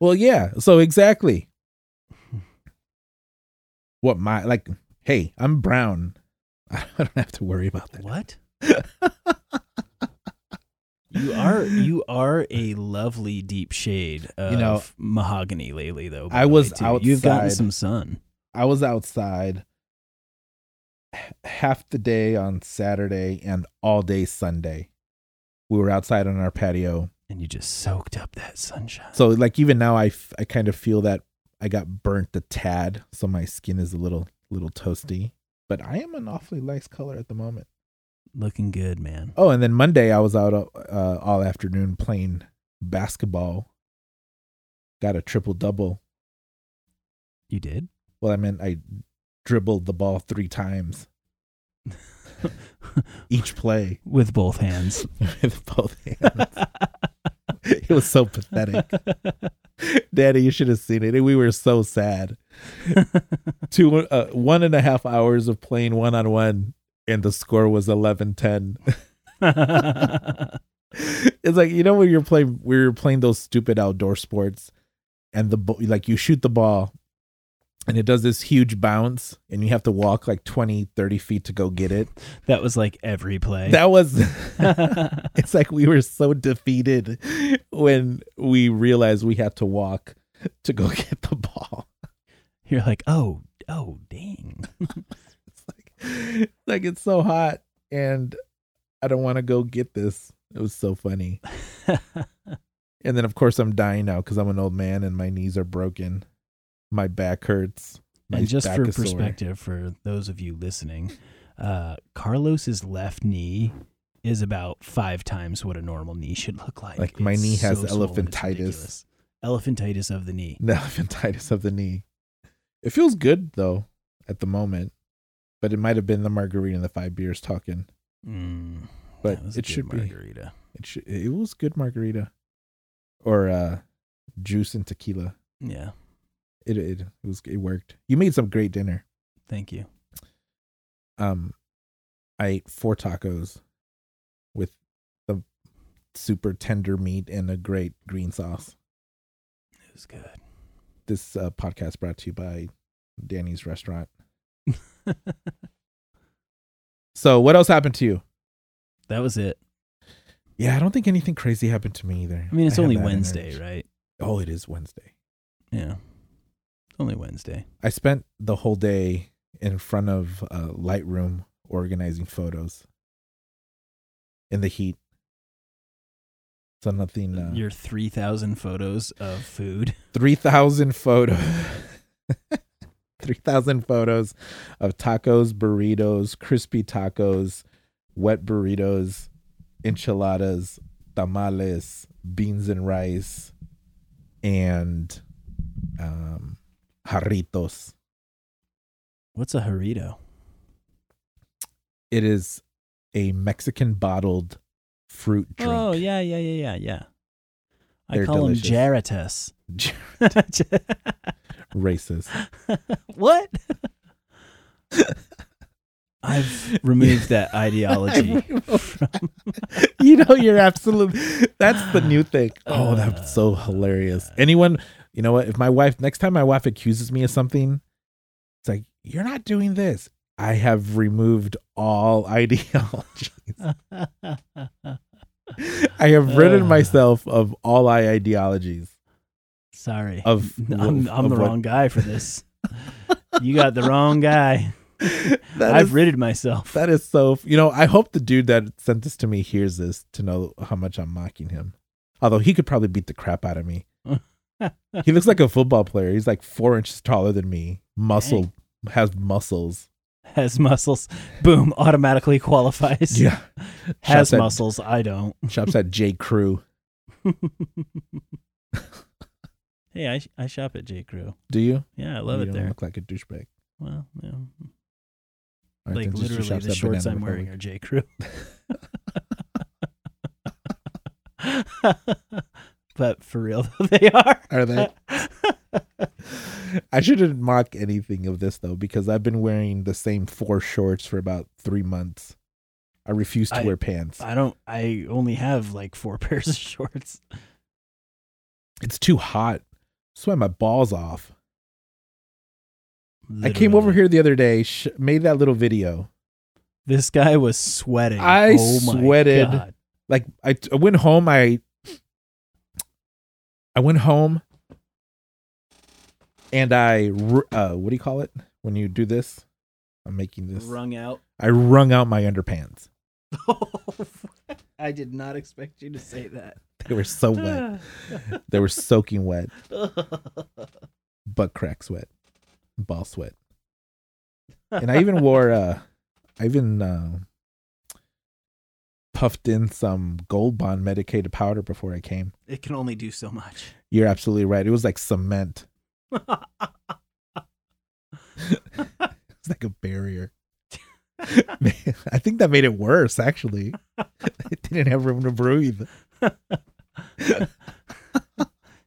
Well, yeah. So exactly. What my like? Hey, I'm brown. I don't have to worry about that. what? You are you are a lovely deep shade of You know, mahogany lately, though. I was too. You've gotten some sun. I was outside half the day on Saturday and all day Sunday. We were outside on our patio. and you just soaked up that sunshine. So like even now I, f- I kind of feel that I got burnt a tad, so my skin is a little little toasty. but I am an awfully nice color at the moment. Looking good, man. Oh, and then Monday I was out uh, all afternoon playing basketball. Got a triple double. You did? Well, I meant I dribbled the ball three times each play With both hands. with both hands. it was so pathetic. Daddy, you should have seen it. We were so sad. Two, uh, one and a half hours of playing one on one, and the score was 11 10. it's like, you know, when you're playing, we were playing those stupid outdoor sports, and the, like, you shoot the ball, and it does this huge bounce, and you have to walk like 20, 30 feet to go get it. that was like every play. That was. it's like we were so defeated when we realized we had to walk to go get the ball. You're like, oh, oh, dang. Like, it's so hot, and I don't want to go get this. It was so funny. And then, of course, I'm dying now because I'm an old man and my knees are broken. My back hurts. My and just for perspective, for those of you listening, uh, Carlos's left knee is about five times what a normal knee should look like. Like, my It's knee has so elephantitis. Elephantitis of the knee. the elephantitis of the knee. It feels good though at the moment, but it might have been the margarita and the five beers talking. Mm, But it should be. margarita. It sh- it was good margarita, or uh, juice and tequila. Yeah, It it it was it worked. You made some great dinner. thank you. Um, I ate four tacos with the super tender meat and a great green sauce. It was good. This uh, podcast brought to you by Danny's Restaurant. So, what else happened to you? that was it. Yeah, I don't think anything crazy happened to me either. I mean, it's have only Wednesday, energy. right? Oh, it is Wednesday. Yeah, only Wednesday. I spent the whole day in front of uh, Lightroom organizing photos in the heat. So nothing. Uh, Your three thousand photos of food. three thousand photos. three thousand photos of tacos, burritos, crispy tacos, wet burritos, enchiladas, tamales, beans and rice, and um, jarritos. What's a burrito? It is a Mexican bottled fruit drink. Oh yeah, yeah, yeah, yeah, yeah. I They're call delicious. them Jaratus. Racist. what? I've removed that ideology. you know, you're absolutely. That's the new thing. Uh, oh, that's so hilarious. Anyone, you know what? If my wife, next time my wife accuses me of something, it's like, you're not doing this. I have removed all ideologies. I have ridden Ugh. myself of all I ideologies. Sorry, Of- I'm, I'm of the what? wrong guy for this. you got the wrong guy. I've is- ridded myself. That is so. You know, I hope the dude that sent this to me hears this to know how much I'm mocking him. Although he could probably beat the crap out of me. he looks like a football player. He's like four inches taller than me. Muscle has muscles. Has muscles. Boom, automatically qualifies. Yeah. Has Shops at- muscles. I don't. Shops at J Crew. Hey, I I shop at J Crew. Do you? Yeah, I love you it don't there. Look like a douchebag. Well, yeah. Right, like then just do literally the shorts I'm wearing Republic. are J Crew. but for real though, they are. Are they? I shouldn't mock anything of this though because I've been wearing the same four shorts for about three months. I refuse to I- wear pants. I don't. I only have like four pairs of shorts. It's too hot. Sweat my balls off. I came over here the other day, sh- made that little video. This guy was sweating. I oh sweated. Like I, I went home. I I went home, and I uh, what do you call it when you do this? I'm making this. Wrung out. I wrung out my underpants. I did not expect you to say that. They were so wet. They were soaking wet. Butt crack sweat, ball sweat. and I even wore uh I even uh, puffed in some gold bond medicated powder before I came. It can only do so much. You're absolutely right. It was like cement. It's like a barrier. I think that made it worse actually. it didn't have room to breathe.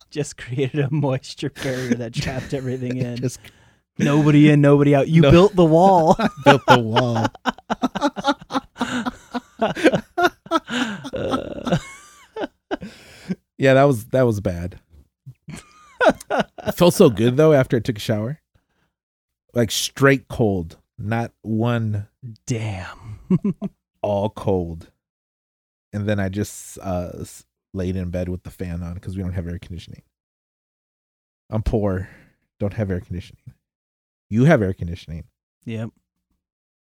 Just created a moisture barrier that trapped everything in. Just nobody in, nobody out. You No. built the wall. built the wall. Uh, Yeah, that was that was bad. it felt so good though after I took a shower. Like straight cold, not one damn. all cold. And then I just uh laid in bed with the fan on because we don't have air conditioning. I'm poor, don't have air conditioning. You have air conditioning, Yep.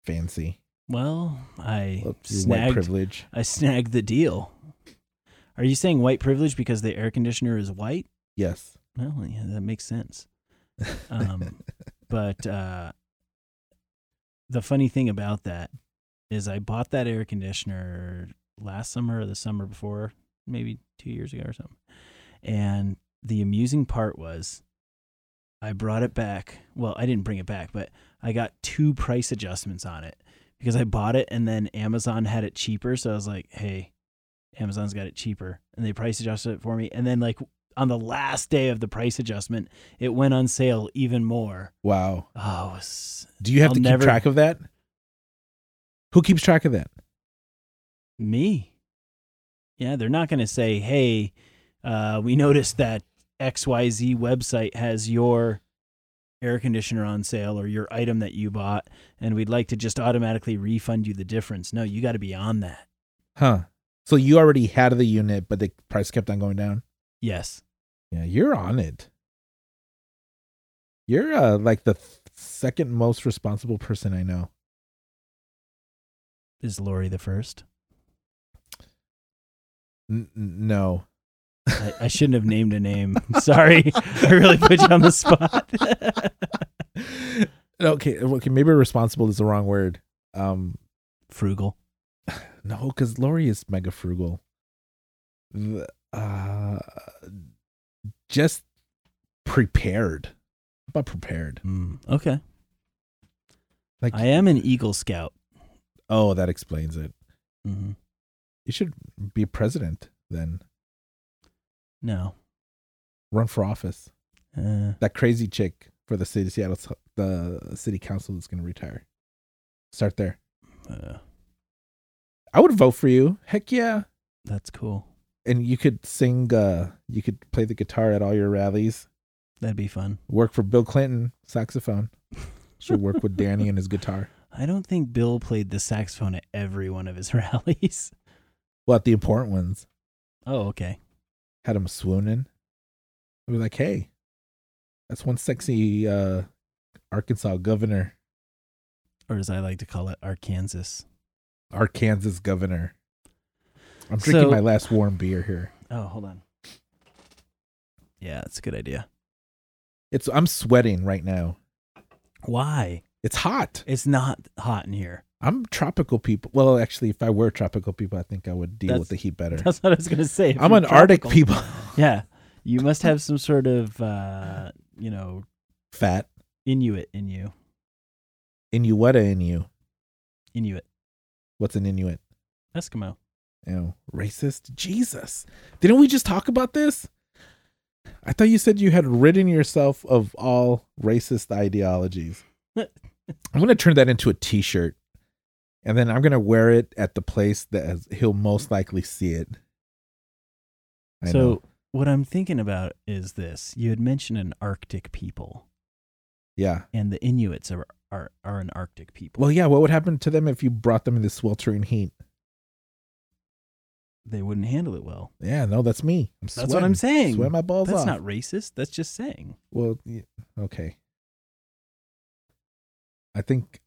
fancy, Well, I Look, your white privilege. I snagged the deal. Are you saying white privilege because the air conditioner is white? Yes. Well, yeah, that makes sense. Um, but uh, the funny thing about that is I bought that air conditioner last summer or the summer before, maybe two years ago or something. And the amusing part was I brought it back. Well, I didn't bring it back, but I got two price adjustments on it because I bought it and then Amazon had it cheaper. So I was like, hey, Amazon's got it cheaper. And they price adjusted it for me. And then, like, on the last day of the price adjustment, it went on sale even more. wow. Oh, was Do you have I'll to keep never- track of that? Who keeps track of that? me. Yeah, they're not going to say, hey, uh, we noticed that XYZ website has your air conditioner on sale or your item that you bought, and we'd like to just automatically refund you the difference. No, you got to be on that. Huh. So you already had the unit, but the price kept on going down? Yes. Yeah, you're on it. You're uh, like the th- second most responsible person I know. Is Lori the first? N- no. I, I shouldn't have named a name. Sorry. I really put you on the spot. okay, okay, maybe responsible is the wrong word. Um, Frugal. no, because Lori is mega frugal. Uh, just prepared. How about prepared? Mm, okay. Like, I am an Eagle Scout. oh, that explains it. hmm You should be president then. No. Run for office. Uh, That crazy chick for the city of Seattle, the city council is going to retire. Start there. uh, I would vote for you. Heck yeah. that's cool. And you could sing. uh You could play the guitar at all your rallies. That'd be fun. Work for Bill Clinton, saxophone. Should work with Danny and his guitar. I don't think Bill played the saxophone at every one of his rallies. Well, at the important ones, Oh, okay. had him swooning. I was like, hey, that's one sexy uh Arkansas governor, Or as I like to call it, Arkansas. Arkansas governor. I'm drinking So- my last warm beer here. Oh, hold on. Yeah, that's a good idea. It's I'm sweating right now. Why? It's hot. It's not hot in here. I'm tropical people. Well, actually, if I were tropical people, I think I would deal That's- with the heat better. That's what I was going to say. If I'm an Arctic people. Yeah. You must have some sort of, uh, you know, Fat. Inuit in you. Inuita in you. Inuit. What's an Inuit? Eskimo. You racist? Jesus. Didn't we just talk about this? I thought you said you had ridden yourself of all racist ideologies. I'm to turn that into a t shirt. And then I'm going to wear it at the place that he'll most likely see it. I so know. what I'm thinking about is this. You had mentioned an Arctic people, Yeah. and the Inuits are are, are an Arctic people. Well, yeah. What would happen to them if you brought them in the sweltering heat? they wouldn't handle it well. Yeah, no, that's me. I'm That's what I'm saying. Sweat my balls That's off. not racist. That's just saying. Well, y- okay. I think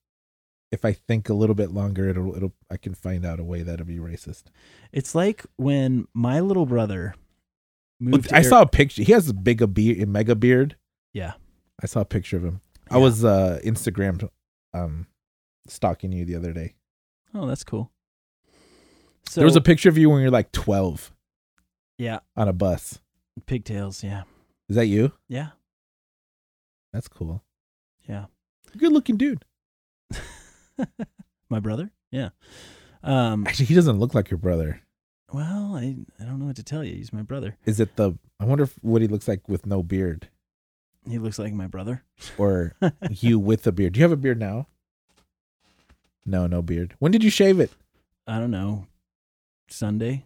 if I think a little bit longer, it'll it'll I can find out a way that'll be racist. It's like when my little brother moved. to I Ar- saw a picture. He has a big a beard, a mega beard. Yeah. I saw a picture of him. I was uh Instagrammed um stalking you the other day. Oh, that's cool. So there was a picture of you when you're like 12 yeah, on a bus. pigtails. Yeah, Is that you? yeah, That's cool. yeah. Good looking dude. My brother. Yeah. Um. Actually, he doesn't look like your brother. Well, I I don't know what to tell you. He's my brother. Is it the? I wonder if, what he looks like with no beard, He looks like my brother. or you with a beard. Do you have a beard now? No, no beard. When did you shave it? I don't know. Sunday?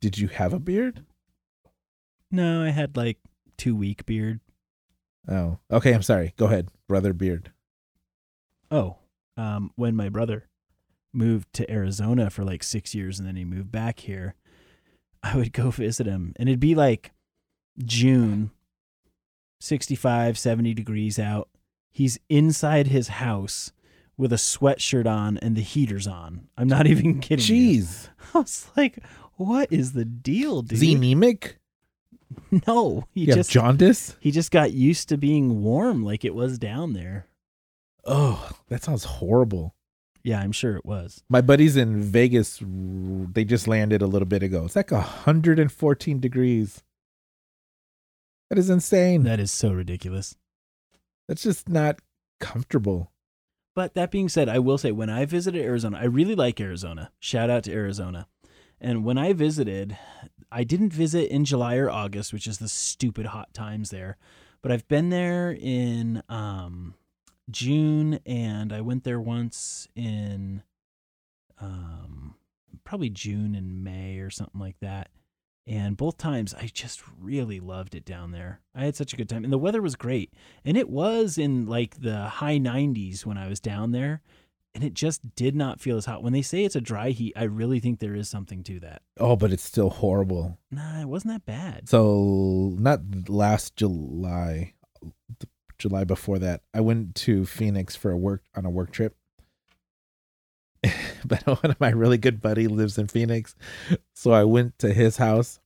Did you have a beard? No, I had like two week beard. Oh, okay. I'm sorry. Go ahead, brother beard. Oh, um, when my brother moved to Arizona for like six years and then he moved back here, I would go visit him and it'd be like June, 65, 70 degrees out. He's inside his house with a sweatshirt on and the heater's on. I'm not even kidding. you. Jeez, I was like, what is the deal, dude? is he anemic? no, he You just jaundice. he just got used to being warm like it was down there. Oh, that sounds horrible. Yeah, I'm sure it was. My buddies in Vegas, they just landed a little bit ago. It's like 114 degrees. That is insane. That is so ridiculous. That's just not comfortable. But that being said, I will say when I visited Arizona, I really like Arizona. Shout out to Arizona. And when I visited, I didn't visit in July or August, which is the stupid hot times there. But I've been there in um, June, and I went there once in um, probably June and May or something like that. And both times I just really loved it down there. I had such a good time. And the weather was great. And it was in like the high 90s when I was down there. And it just did not feel as hot. When they say it's a dry heat, I really think there is something to that. Oh, but it's still horrible. Nah, it wasn't that bad. So, not last July, July before that, I went to Phoenix for a work on a work trip. but one of my really good buddy lives in Phoenix, so I went to his house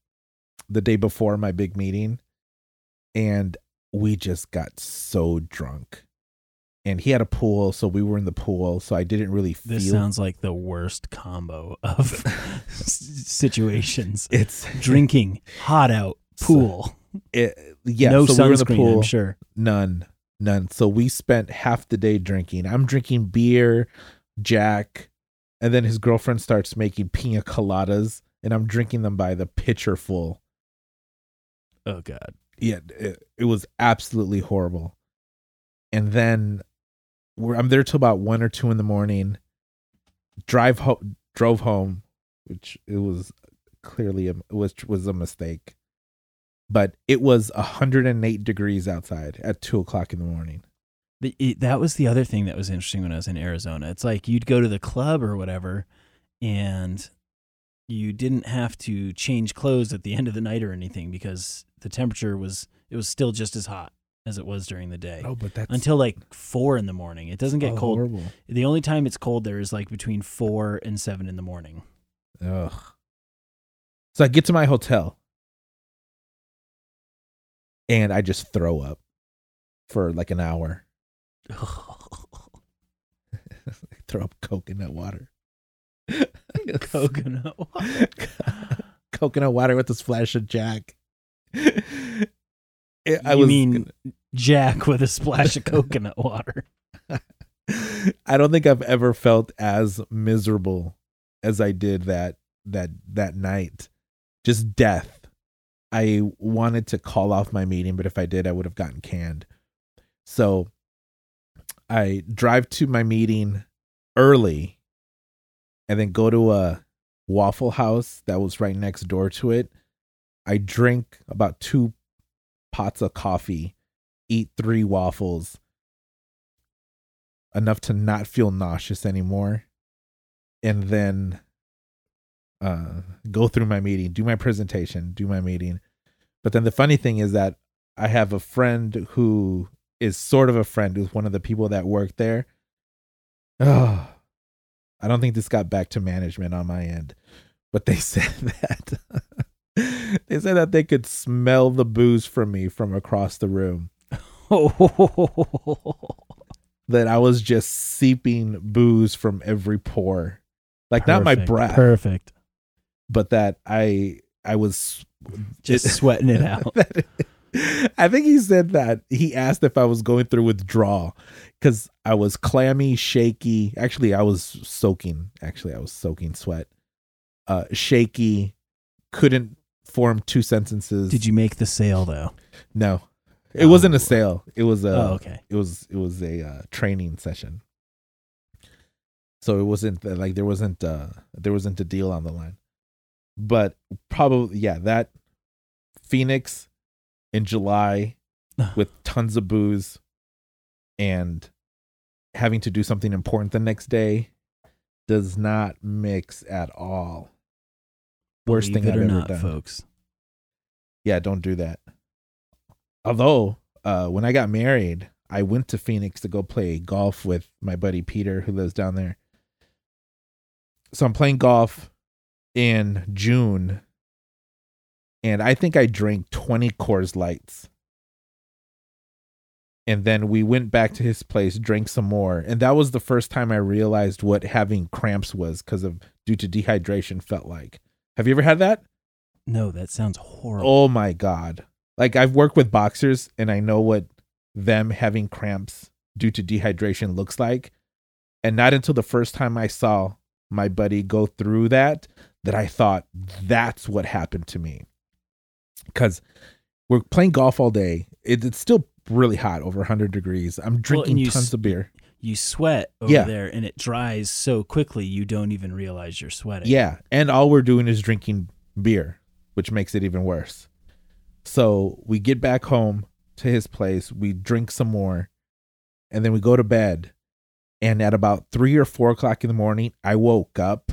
the day before my big meeting, and we just got so drunk. And he had a pool, so we were in the pool. So I didn't really feel. This sounds like the worst combo of situations. it's Drinking, hot out, pool. It, yeah. no so we were in the sunscreen, pool. I'm sure. None, none. So we spent half the day drinking. I'm drinking beer, Jack, and then his girlfriend starts making pina coladas, and I'm drinking them by the pitcher full. Oh, God. Yeah, it, it was absolutely horrible. And then we're, I'm there till about one or two in the morning. Drive home, drove home, which it was clearly a which was a mistake. But it was 108 degrees outside at two o'clock in the morning. The, it, that was the other thing that was interesting when I was in Arizona. It's like you'd go to the club or whatever, and you didn't have to change clothes at the end of the night or anything because the temperature was it was still just as hot as it was during the day Oh, but that's until like four in the morning. It doesn't get so cold. Horrible. The only time it's cold there is like between four and seven in the morning. Ugh. So I get to my hotel and I just throw up for like an hour. throw up coconut water. Coconut. coconut water with a splash of Jack. It- I you was mean Jack with a splash of coconut water? I don't think I've ever felt as miserable as I did that that that night. Just death. I wanted to call off my meeting, but if I did, I would have gotten canned. So I drive to my meeting early and then go to a waffle house that was right next door to it. I drink about two pots of coffee, eat three waffles, enough to not feel nauseous anymore, and then uh, go through my meeting, do my presentation, do my meeting. But then the funny thing is that I have a friend who is sort of a friend who's one of the people that work there. Oh, I don't think this got back to management on my end, but they said that they said that they could smell the booze from me from across the room. that I was just seeping booze from every pore. Like not my breath, Perfect. But that I I was Just sweating it out. I think he said that he asked if I was going through withdrawal because I was clammy, shaky. Actually, I was soaking. Actually, I was soaking sweat. Uh, shaky, couldn't form two sentences. Did you make the sale though? No, it wasn't Oh. a sale. It was a. oh, okay. It was it was a uh, training session. So it wasn't uh, like there wasn't uh there wasn't a deal on the line. But probably yeah, that Phoenix in July with tons of booze and having to do something important the next day does not mix at all. Worst Believe thing I've ever not, done. folks. Yeah, don't do that. Although, uh, when I got married, I went to Phoenix to go play golf with my buddy Peter, who lives down there. So I'm playing golf in June, and I think I drank 20 Coors Lights. And then we went back to his place, drank some more, and that was the first time I realized what having cramps was because of due to dehydration felt like. Have you ever had that? No, that sounds horrible. Oh my god. Like I've worked with boxers and I know what them having cramps due to dehydration looks like. And not until the first time I saw my buddy go through that that I thought that's what happened to me. Cuz we're playing golf all day. It, it's still really hot, over 100 degrees. I'm drinking you tons s- of beer. You sweat over Yeah. there and it dries so quickly you don't even realize you're sweating. Yeah, and all we're doing is drinking beer, which makes it even worse. So we get back home to his place, we drink some more, and then we go to bed. And at about three or four o'clock in the morning, I woke up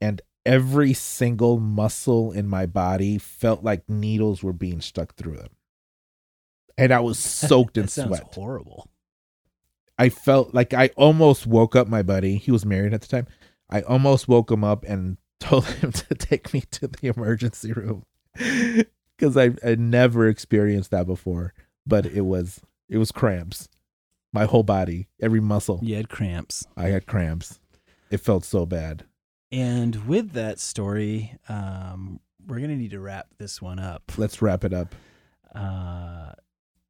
and every single muscle in my body felt like needles were being stuck through them. And I was soaked in sweat. horrible. I felt like I almost woke up my buddy. He was married at the time. I almost woke him up and told him to take me to the emergency room because I I never experienced that before. But it was it was cramps. My whole body, every muscle. You had cramps. I had cramps. It felt so bad. And with that story, um, we're gonna need to wrap this one up. Let's wrap it up. Uh,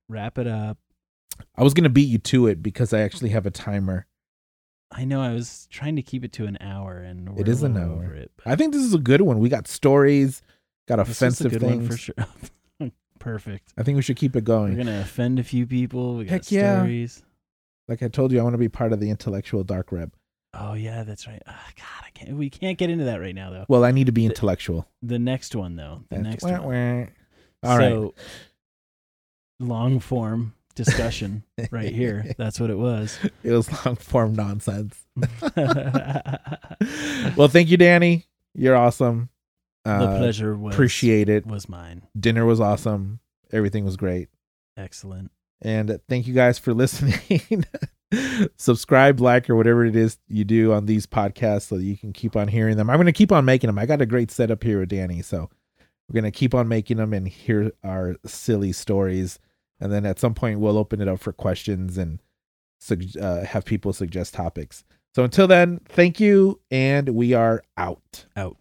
wrap it up. I was gonna beat you to it because I actually have a timer. I know I was trying to keep it to an hour, and we're It is an hour. over it. I think this is a good one. We got stories, got this is a offensive good things. one for sure. Perfect. I think we should keep it going. We're going. gonna offend a few people. We got Heck yeah. stories. like I told you, I want to be part of the intellectual dark web. Oh yeah, that's right. Ah, God, I can't. We can't get into that right now, though. Well, I need to be intellectual. The next one, though. The That's- next wah, one. wah. All right. so, long form discussion right here. That's what it was. It was long form nonsense. well, thank you, Danny. You're awesome. the Uh, pleasure was Appreciate it. was mine. Dinner was awesome. Everything was great. Excellent. And thank you guys for listening. Subscribe, like, or whatever it is you do on these podcasts so that you can keep on hearing them. I'm going to keep on making them. I got a great setup here with Danny. So we're going to keep on making them and hear our silly stories. And then at some point, we'll open it up for questions and uh, have people suggest topics. So until then, thank you. And we are out. Out.